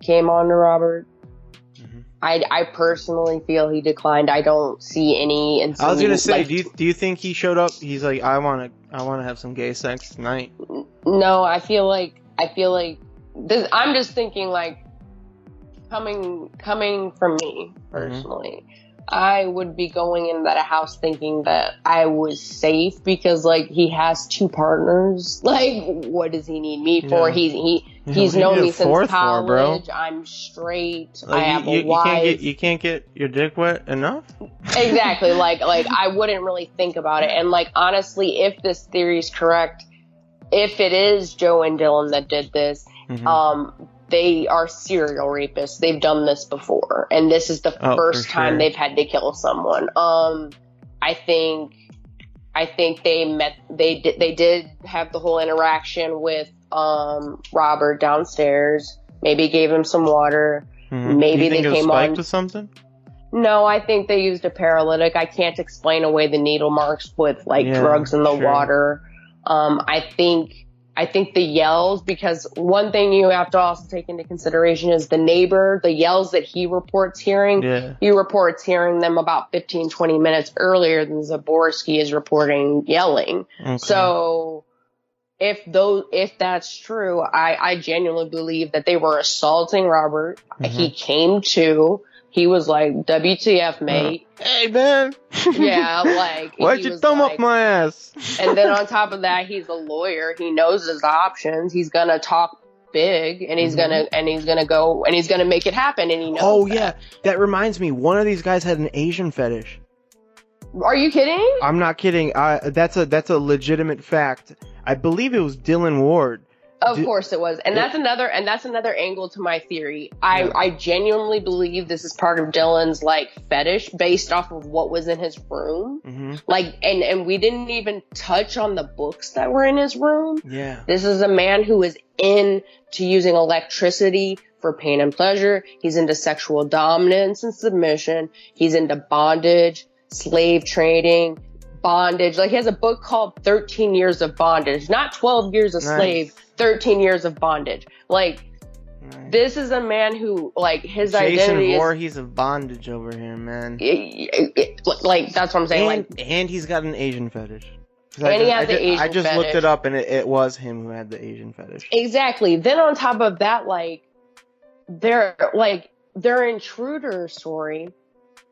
came on to Robert. Mhm. I, I personally feel he declined. I don't see any. I was gonna say, like, do you do you think he showed up? He's like, I wanna I wanna have some gay sex tonight. No, I feel like I feel like this. I'm just thinking like coming coming from me personally. I would be going into that house thinking that I was safe because like he has two partners. Like, what does he need me for? Yeah. He's he Yeah, he's what do you known me since fourth for, college. I'm straight. Like, I have you, a you wife. can't get you can't get your dick wet enough. exactly like like i wouldn't really think about it and like honestly if this theory is correct if it is joe and dylan that did this Mhm. um they are serial rapists they've done this before and this is the Oh, first time sure. they've had to kill someone um i think i think they met they did they did have the whole interaction with um robert downstairs maybe gave him some water Mhm. maybe they came spiked on- with something. no, I think they used a paralytic. I can't explain away the needle marks with like Yeah, drugs in the sure. water. Um, I think I think the yells because one thing you have to also take into consideration is the neighbor, the yells that he reports hearing. Yeah. He reports hearing them about 15, 20 minutes earlier than Zaborsky is reporting yelling. Okay. So if those if that's true, I, I genuinely believe that they were assaulting Robert. Mhm. He came to. He was like, WTF, mate. hey man. Yeah, like Why'd you thumb like- up my ass? And then on top of that, he's a lawyer. He knows his options. He's gonna talk big, and he's Mhm. gonna and he's gonna go and he's gonna make it happen. And he knows. Oh that. yeah, that reminds me. One of these guys had an Asian fetish. Are you kidding? I'm not kidding. I, that's a that's a legitimate fact. I believe it was Dylan Ward. Of Do- course it was, and that's another and that's another angle to my theory. I Yeah. I genuinely believe this is part of Dylan's like fetish based off of what was in his room. hmm Like, and and we didn't even touch on the books that were in his room. Yeah. This is a man who is into using electricity for pain and pleasure. He's into sexual dominance and submission. He's into bondage, slave trading, bondage. Like he has a book called 13 Years of Bondage, not 12 Years a Nice. Slave, 13 Years of Bondage. Like Nice. this is a man who like his Jason identity is Voorhees of bondage over here, man. it- it- like that's what I'm saying. and, like and he's got an Asian fetish. And I he just, has I the just, I Asian just looked it up, and it, it was him who had the Asian fetish. Exactly. Then on top of that, like their like their intruder story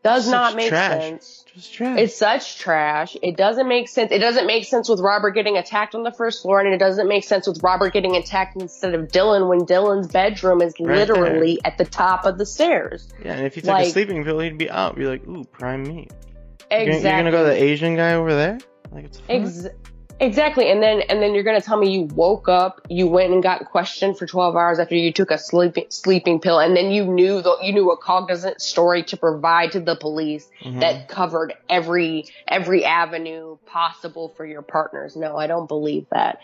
does Such not make trash. sense. Just trash. It's such trash. It doesn't make sense. It doesn't make sense with Robert getting attacked on the first floor, and it doesn't make sense with Robert getting attacked instead of Dylan when Dylan's bedroom is Right literally at the top of the stairs. yeah, and if you took a sleeping pill, he'd be out. Be like, ooh, prime meat. You're gonna- Exactly. You're gonna go to the Asian guy over there? Like, it's Ex- exactly. And then and then you're gonna tell me you woke up, you went and got questioned for 12 hours after you took a sleeping sleeping pill, and then you knew the, you knew a cognizant story to provide to the police Mhm. that covered every every avenue possible for your partners. No, I don't believe that.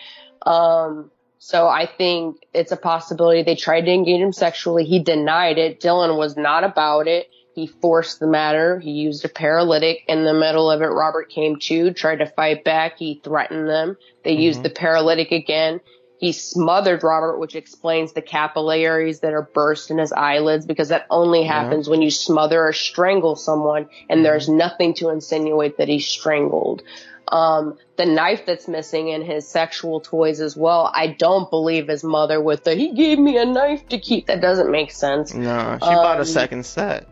Um so I think it's a possibility they tried to engage him sexually. He denied it. Dylan was not about it. He forced the matter. He used a paralytic in the middle of it. Robert came to, tried to fight back. He threatened them. They used Mhm. the paralytic again. He smothered Robert, which explains the capillaries that are burst in his eyelids because that only Yeah. happens when you smother or strangle someone and there's nothing to insinuate that he's strangled. Um, the knife that's missing in his sexual toys as well. I don't believe his mother with the, he gave me a knife to keep. That doesn't make sense. No, she bought Um, a second set.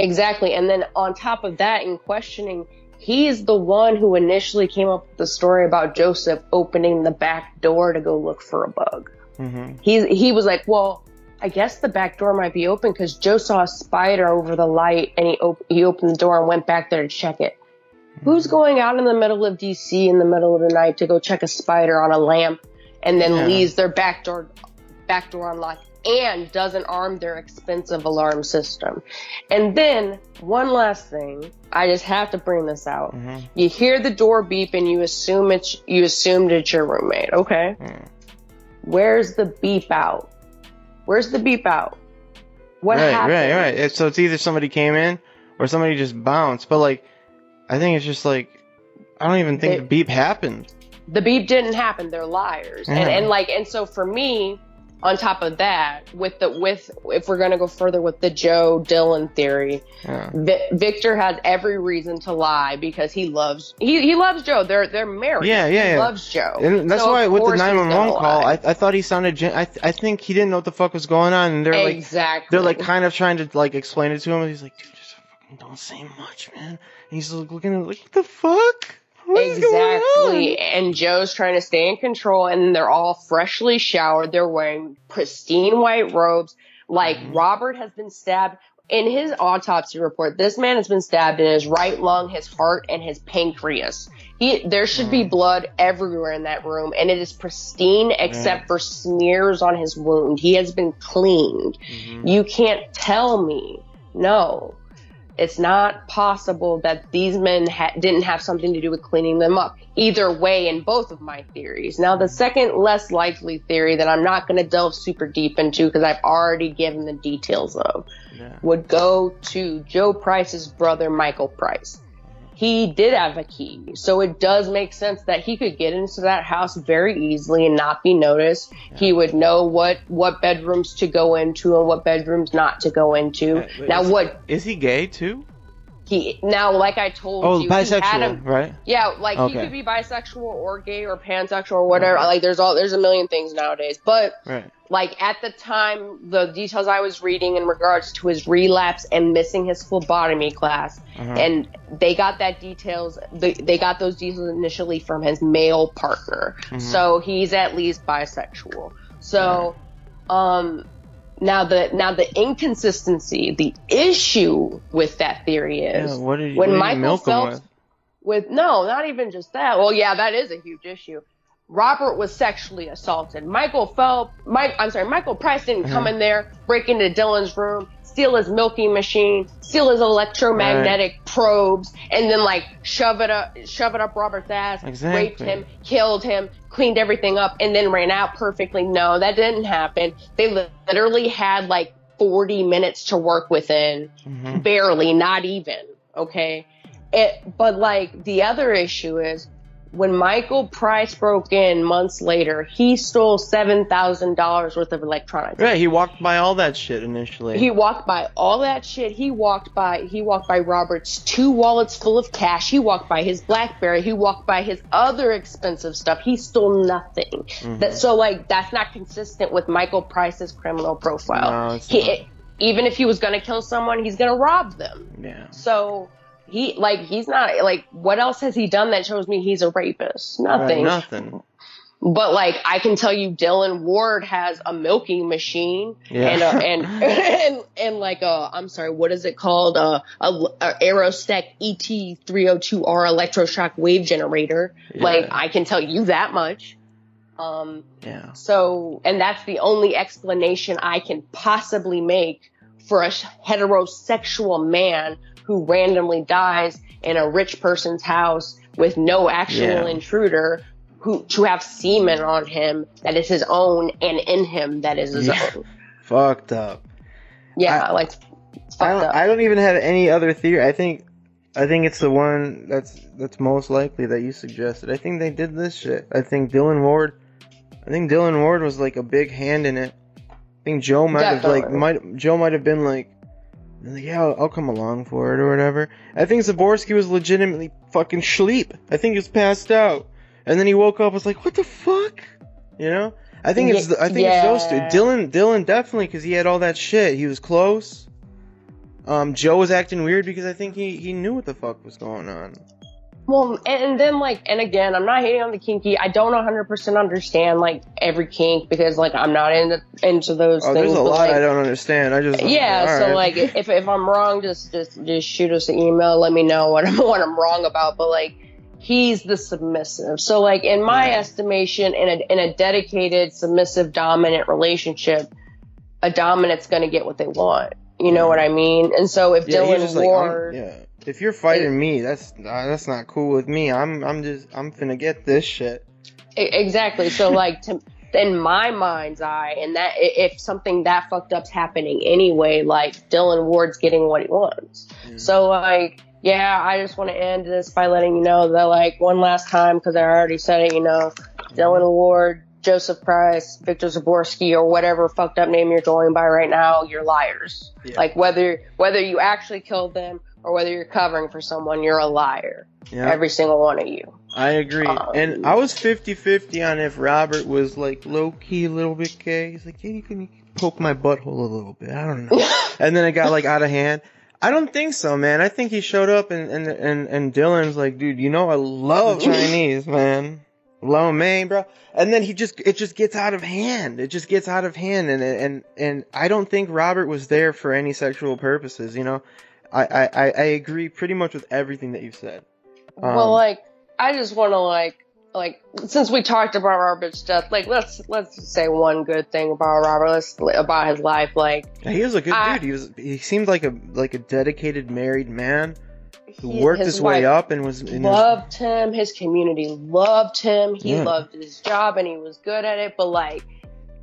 Exactly. And then on top of that, in questioning, he's the one who initially came up with the story about Joseph opening the back door to go look for a bug. hmm He, he was like, well, I guess the back door might be open because Joe saw a spider over the light and he, op- he opened the door and went back there to check it. Who's going out in the middle of DC in the middle of the night to go check a spider on a lamp and then Yeah. leaves their back door back door unlocked and doesn't arm their expensive alarm system? And then one last thing, I just have to bring this out. Mhm. You hear the door beep and you assume it's you assumed it's your roommate, okay? Mm. Where's the beep out? Where's the beep out? What right, happened? right, right. It's, so it's either somebody came in or somebody just bounced. But like, I think it's just like, I don't even think the beep happened. the beep didn't happen they're liars and and like and so for me on top of that with the with if we're going to go further with the joe dylan theory Yeah. Vi- victor has every reason to lie because he loves he, he loves joe they're they're married Yeah, yeah, he yeah. loves joe And that's So why with the 911 call. I, I thought he sounded. Gen- I, th- I think he didn't know what the fuck was going on, and they're like, exactly they're like kind of trying to like explain it to him. And he's like, dude, just fucking don't say much, man. And he's like looking at like, what the fuck? What is going Exactly. And Joe's trying to stay in control and they're all freshly showered. They're wearing pristine white robes. Like Mhm. Robert has been stabbed in his autopsy report. This man has been stabbed in his right lung, his heart, and his pancreas. He, there should be Mm. blood everywhere in that room and it is pristine except for smears on his wound. He has been cleaned. Mhm. You can't tell me. No. It's not possible that these men ha- didn't have something to do with cleaning them up. Either way, in both of my theories. Now, the second less likely theory that I'm not going to delve super deep into because I've already given the details of Yeah. would go to Joe Price's brother, Michael Price. He did have a key, so it does make sense that he could get into that house very easily and not be noticed. He would know what what bedrooms to go into and what bedrooms not to go into. Uh, wait, now, is- what Is he gay too? he now, like I told Oh, you, bisexual, him. right? Yeah, like Okay. he could be bisexual or gay or pansexual or whatever. Like there's all there's a million things nowadays, but Right. Like at the time the details i was reading in regards to his relapse and missing his phlebotomy class Uh-huh. and they got that details they, they got those details initially from his male partner Mhm. so he's at least bisexual so um now the now the inconsistency the issue with that theory is yeah. Did, when Michael Phelps- with no, not even just that. Well, yeah, that is a huge issue. Robert was sexually assaulted. Michael Phelps, Mike, I'm sorry, Michael Price didn't come Mhm. in there, break into Dylan's room, steal his milking machine, steal his electromagnetic probes, and then like shove it up, shove it up Robert's ass, raped him, killed him, cleaned everything up, and then ran out perfectly. No, that didn't happen. They literally had like 40 minutes to work within Mhm. barely, not even. Okay. It, but like the other issue is when Michael Price broke in months later, he stole seven thousand dollars worth of electronics. Yeah, He walked by all that shit initially. He walked by all that shit. He walked by he walked by Robert's two wallets full of cash. He walked by his BlackBerry. He walked by his other expensive stuff. He stole nothing. Mhm. That so like that's not consistent with Michael Price's criminal profile. No, it's he not. even if he was going to kill someone, he's going to rob them. yeah. So he like he's not like what else has he done that shows me he's a rapist? Nothing. Right, nothing. But like I can tell you, Dylan Ward has a milking machine Yeah. and a, and and and like a I'm sorry, what is it called? A a, a ErosTek ET 302R electroshock wave generator. Yeah. Like I can tell you that much. Um. Yeah. So, and that's the only explanation I can possibly make for a heterosexual man who randomly dies in a rich person's house with no actual Yeah. intruder who to have semen on him that is his own and in him that is his Yeah. own. Fucked up. Yeah, I- like it's I don't, up. I don't even have any other theory. I think I think it's the one that's that's most likely that you suggested. I think they did this shit. I think Dylan Ward I think Dylan Ward was like a big hand in it. I think Joe might have like might Joe might have been like like, yeah, I'll, I'll come along for it or whatever. I think Zaborsky was legitimately fucking sleep. I think he was passed out, and then he woke up. Was like, what the fuck, you know? I think it's the, I think it's those two. Dylan Dylan definitely because he had all that shit. He was close. Um, Joe was acting weird because I think he, he knew what the fuck was going on. Well, and then like, and again, I'm not hating on the kinky. I don't 100% understand like every kink because like I'm not into into those Oh, things. there's a lot like, I don't understand. I just yeah, so right. like if if I'm wrong, just just just shoot us an email. Let me know what I'm what I'm wrong about. But like he's the submissive. So like in my Yeah. estimation, in a in a dedicated submissive dominant relationship, a dominant's gonna get what they want. You know what I mean? And so if yeah, Dylan just like, yeah. If you're fighting me, that's uh, that's not cool with me. I'm I'm just I'm finna get this shit. Exactly. So like to in my mind's eye, and that if something that fucked up's happening anyway, like Dylan Ward's getting what he wants. So like, yeah, I just want to end this by letting you know that like one last time because I already said it. You know, Dylan Ward, Joseph Price, Victor Zaborsky, or whatever fucked up name you're going by right now, you're liars. Yeah. Like whether whether you actually killed them or whether you're covering for someone, you're a liar. Yeah. Every single one of you. I agree. Um, and I was 50-50 on if Robert was like low key a little bit gay. He's like, yeah, you can poke my butthole a little bit. I don't know. and then it got like out of hand. I don't think so, man. I think he showed up and and and, and Dylan's like, dude, you know I love Chinese, man. Lo mein, bro. And then he just it just gets out of hand. It just gets out of hand and and and I don't think Robert was there for any sexual purposes, you know. I I I agree pretty much with everything that you've said. well, Um, like I just want to like like since we talked about Robert's death, like let's let's say one good thing about Robert. Let's about his life. Like He was a good I- dude. He was. He seemed like a like a dedicated married man who he- worked his, way up and was. And was loved him. His community loved him. He Yeah. loved his job and he was good at it. But like,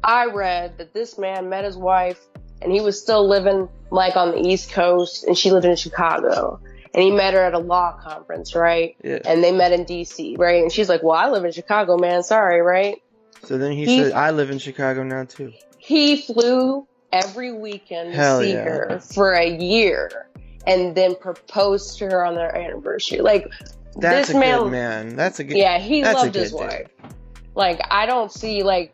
I read that this man met his wife and he was still living like on the East Coast and she lived in Chicago. And he met her at a law conference, right? yeah. And they met in DC, right? And she's like, "Well, I live in Chicago, man. Sorry, right?" So then he, he- said, "I live in Chicago now too." He flew every weekend to see yeah. her for a year, and then proposed to her on their anniversary. Like That's this a man, good man. That's a good. Yeah, he loved his dude. wife. Like I don't see like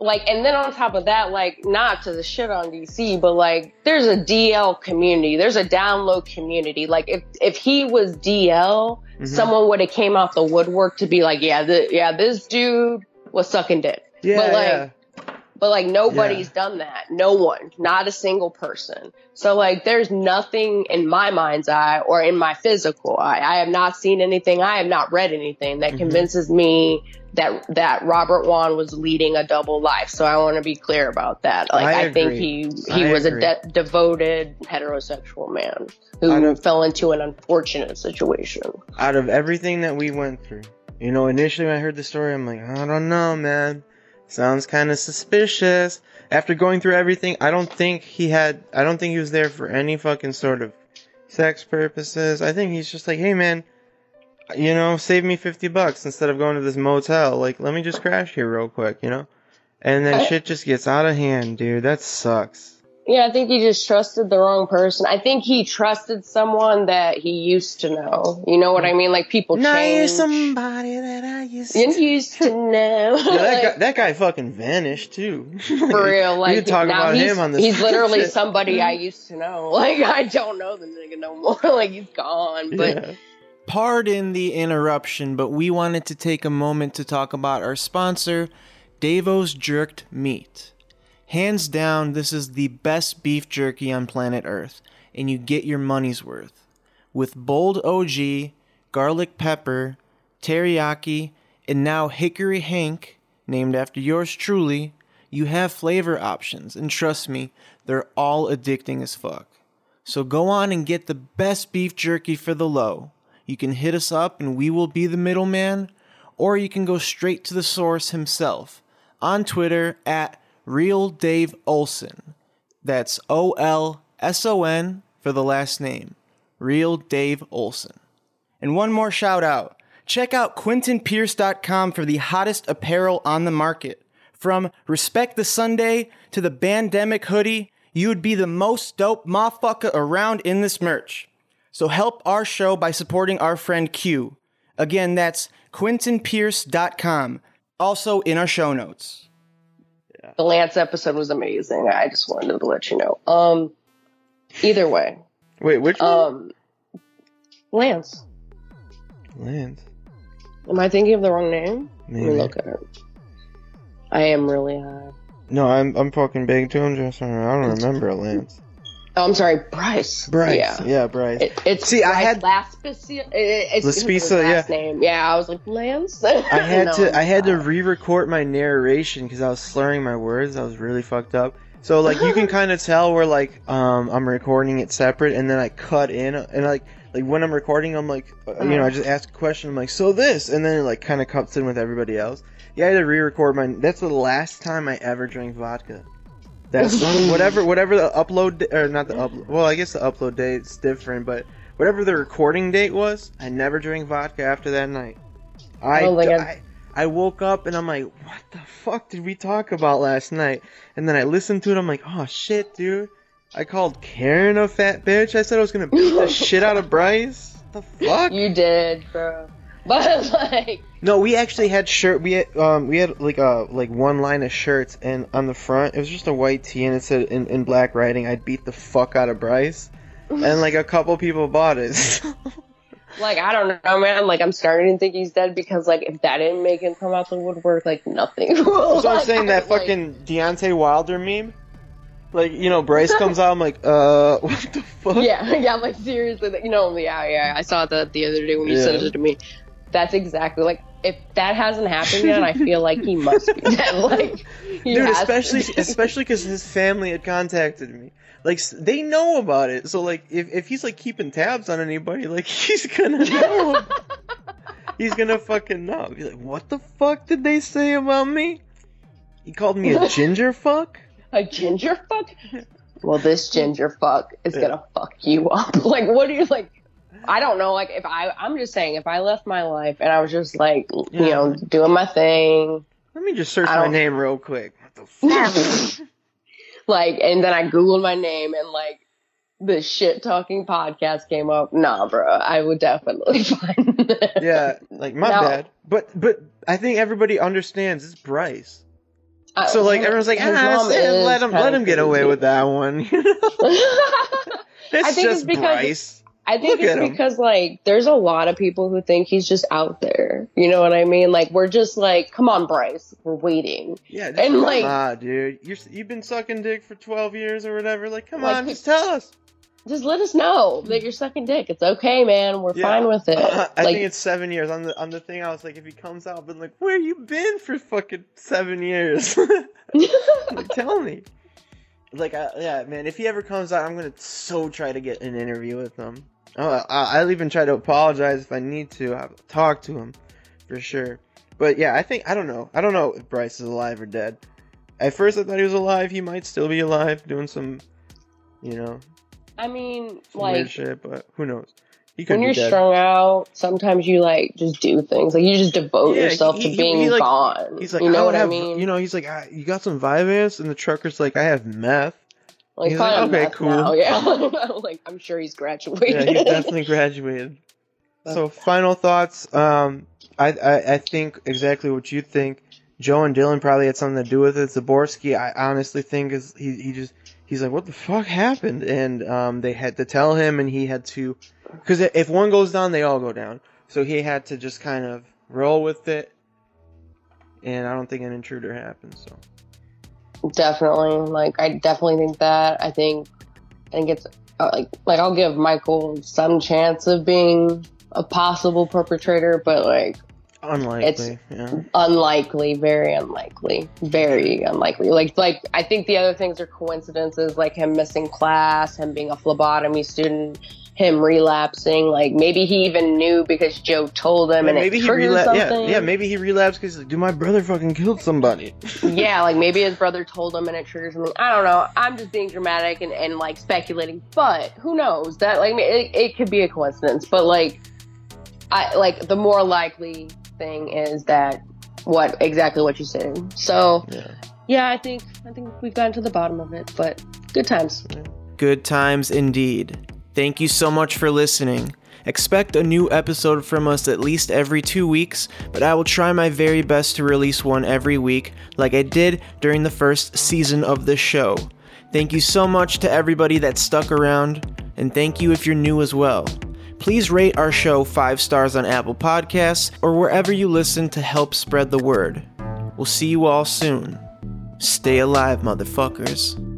like and then on top of that, like not to the shit on DC, but like there's a DL community. There's a download community. Like if if he was DL, Mhm. someone would have came out the woodwork to be like, yeah, the, yeah, this dude was sucking dick. Yeah, but like yeah. But like nobody's done that. No one, not a single person. So like there's nothing in my mind's eye or in my physical eye. I have not seen anything. I have not read anything that Mhm. convinces me that that Robert Wone was leading a double life. So I want to be clear about that. Like I I, think he he I was agree. a de- devoted heterosexual man who don't- fell into an unfortunate situation. Out of everything that we went through, you know, initially when I heard the story, I'm like, I don't know, man. Sounds kind of suspicious. After going through everything, I don't think he had. I don't think he was there for any fucking sort of sex purposes. I think he's just like, hey, man. You know, save me 50 bucks instead of going to this motel. Like, let me just crash here real quick, you know? And then I- shit just gets out of hand, dude. That sucks. Yeah, I think he just trusted the wrong person. I think he trusted someone that he used to know. You know what I mean? Like people Now you're somebody that I used You to. used to know. Yeah, that, Like, guy, that guy fucking vanished too. for real, like we could talk about he's, him on this. He's literally shit. somebody I used to know. Like I don't know the nigga no more. like he's gone. But Yeah. Pardon the interruption, but we wanted to take a moment to talk about our sponsor, Davos Jerked Meat. Hands down, this is the best beef jerky on planet Earth, and you get your money's worth. With bold OG, garlic pepper, teriyaki, and now Hickory Hank, named after yours truly, you have flavor options, and trust me, they're all addicting as fuck. So go on and get the best beef jerky for the low. You can hit us up and we will be the middleman, or you can go straight to the source himself on Twitter at Real Dave Olson. That's O L S O N for the last name. Real Dave Olson. And one more shout out. Check out QuintonPierce.com for the hottest apparel on the market. From Respect the Sunday to the Bandemic hoodie, you would be the most dope motherfucker around in this merch. So help our show by supporting our friend Q. Again, that's QuintonPierce.com. Also in our show notes. The Lance episode was amazing. I just wanted to let you know. Um either way. Wait, which one? Um Lance. Lance. Am I thinking of the wrong name? Let me look at it. I am really high. No, I'm I'm fucking big too. I'm just I don't remember Lance. Oh, I'm sorry, Bryce. Bryce. Yeah. Yeah, Bryce. It, it's See, I had-. It, it's Laspicia, last name. Yeah, I was like Lance. I had No, to I had to re-record my narration because I was slurring my words. I was really fucked up. So like you can kind of tell where like um I'm recording it separate and then I cut in and like like when I'm recording I'm like uh, you know I just ask a question I'm like so this and then it like kind of cuts in with everybody else. Yeah, I had to re-record my. That's the last time I ever drank vodka. That's whatever whatever the upload or not the upload. Well, I guess the upload date's different, but whatever the recording date was, I never drank vodka after that night. I, oh think I, I woke up and I'm like, what the fuck did we talk about last night? And then I listened to it. I'm like, oh shit, dude. I called Karen a fat bitch. I said I was gonna beat the shit out of Bryce. The fuck? You did, bro. But like, No, we actually had shirt. We had um we had like a like one line of shirts, and on the front it was just a white tee, and it said in, in black writing, "I'd beat the fuck out of Bryce," and like a couple people bought it. like I don't know, man. Like I'm starting to think he's dead because like if that didn't make him come out the woodwork, like nothing. so I'm saying that fucking Deontay Wilder meme. Like you know, Bryce comes out. I'm like, uh, what the fuck? Yeah, yeah, like seriously, you know, yeah, yeah. I saw that the other day when you Yeah. sent it to me. That's exactly like if that hasn't happened yet, I feel like he must be dead. Like, Dude, especially be. especially because his family had contacted me. Like they know about it, so like if, if he's like keeping tabs on anybody, like he's gonna know. he's gonna fucking know. Be like, what the fuck did they say about me? He called me a ginger fuck. a ginger fuck. Well, this ginger fuck is Yeah. gonna fuck you up. Like, what do you like? I don't know. Like, if I, I'm just saying, if I left my life and I was just like, you know, doing my thing, Let me just search my name real quick. What the fuck? like, and then I googled my name and like the shit talking podcast came up. Nah, bro, I would definitely find. yeah, like my No. bad. But but I think everybody understands it's Bryce. I- So like everyone's like, ah, let him let him get away with that one. You know? It's I think it's just because- Bryce. I think Look it's because like there's a lot of people who think he's just out there. You know what I mean? Like we're just like, come on, Bryce, we're waiting. Yeah, And, come like- on, dude. You're, you've been sucking dick for 12 years or whatever. Like, come Like, on, just tell us. Just let us know that you're sucking dick. It's okay, man. We're Yeah. fine with it. I like, think it's seven years. On the on the thing, I was like, if he comes out, but like, where you been for fucking seven years? like, tell me. Like, I, yeah, man. If he ever comes out, I'm gonna so try to get an interview with him. Oh, I'll even try to apologize if I need to. I'll talk to him for sure. But yeah, I think I don't know. I don't know if Bryce is alive or dead. At first, I thought he was alive. He might still be alive, doing some, you know, I mean, like shit. But who knows? He when you're strung out, sometimes you like just do things. Like you just devote Yeah, yourself he- to he- being he, like- gone. He's like, you I know don't what have, I mean? You know, he's like, ah, you got some Vyvanse, and the trucker's like, I have meth. like, he's like, okay, cool. Now. Yeah, like I'm sure he's graduated. Yeah, he's definitely graduated. So, final thoughts. Um, I, I I think exactly what you think. Joe and Dylan probably had something to do with it. Zaborsky, I honestly think is he he just he's like, what the fuck happened? And um, they had to tell him, and he had to, because if one goes down, they all go down. So he had to just kind of roll with it. And I don't think an intruder happened. So. definitely like i definitely think that i think i think it's uh, like like i'll give michael some chance of being a possible perpetrator but like Unlikely, yeah. unlikely very unlikely very unlikely like like i think the other things are coincidences like him missing class him being a phlebotomy student him relapsing like maybe he even knew because joe told him Yeah, and maybe it he relapsed. Yeah, yeah, maybe he relapsed because dude, my brother fucking killed somebody. yeah, like maybe his brother told him and it triggers something. I don't know. I'm just being dramatic and, and like speculating, but who knows? That like it, it could be a coincidence, but like I like the more likely thing is that what exactly what you said. So Yeah. yeah, I think I think we've gotten to the bottom of it, but good times. Good times indeed. Thank you so much for listening. Expect a new episode from us at least every two weeks, but I will try my very best to release one every week, like I did during the first season of the show. Thank you so much to everybody that stuck around, and thank you if you're new as well. Please rate our show five stars on Apple Podcasts or wherever you listen to help spread the word. We'll see you all soon. Stay alive, motherfuckers.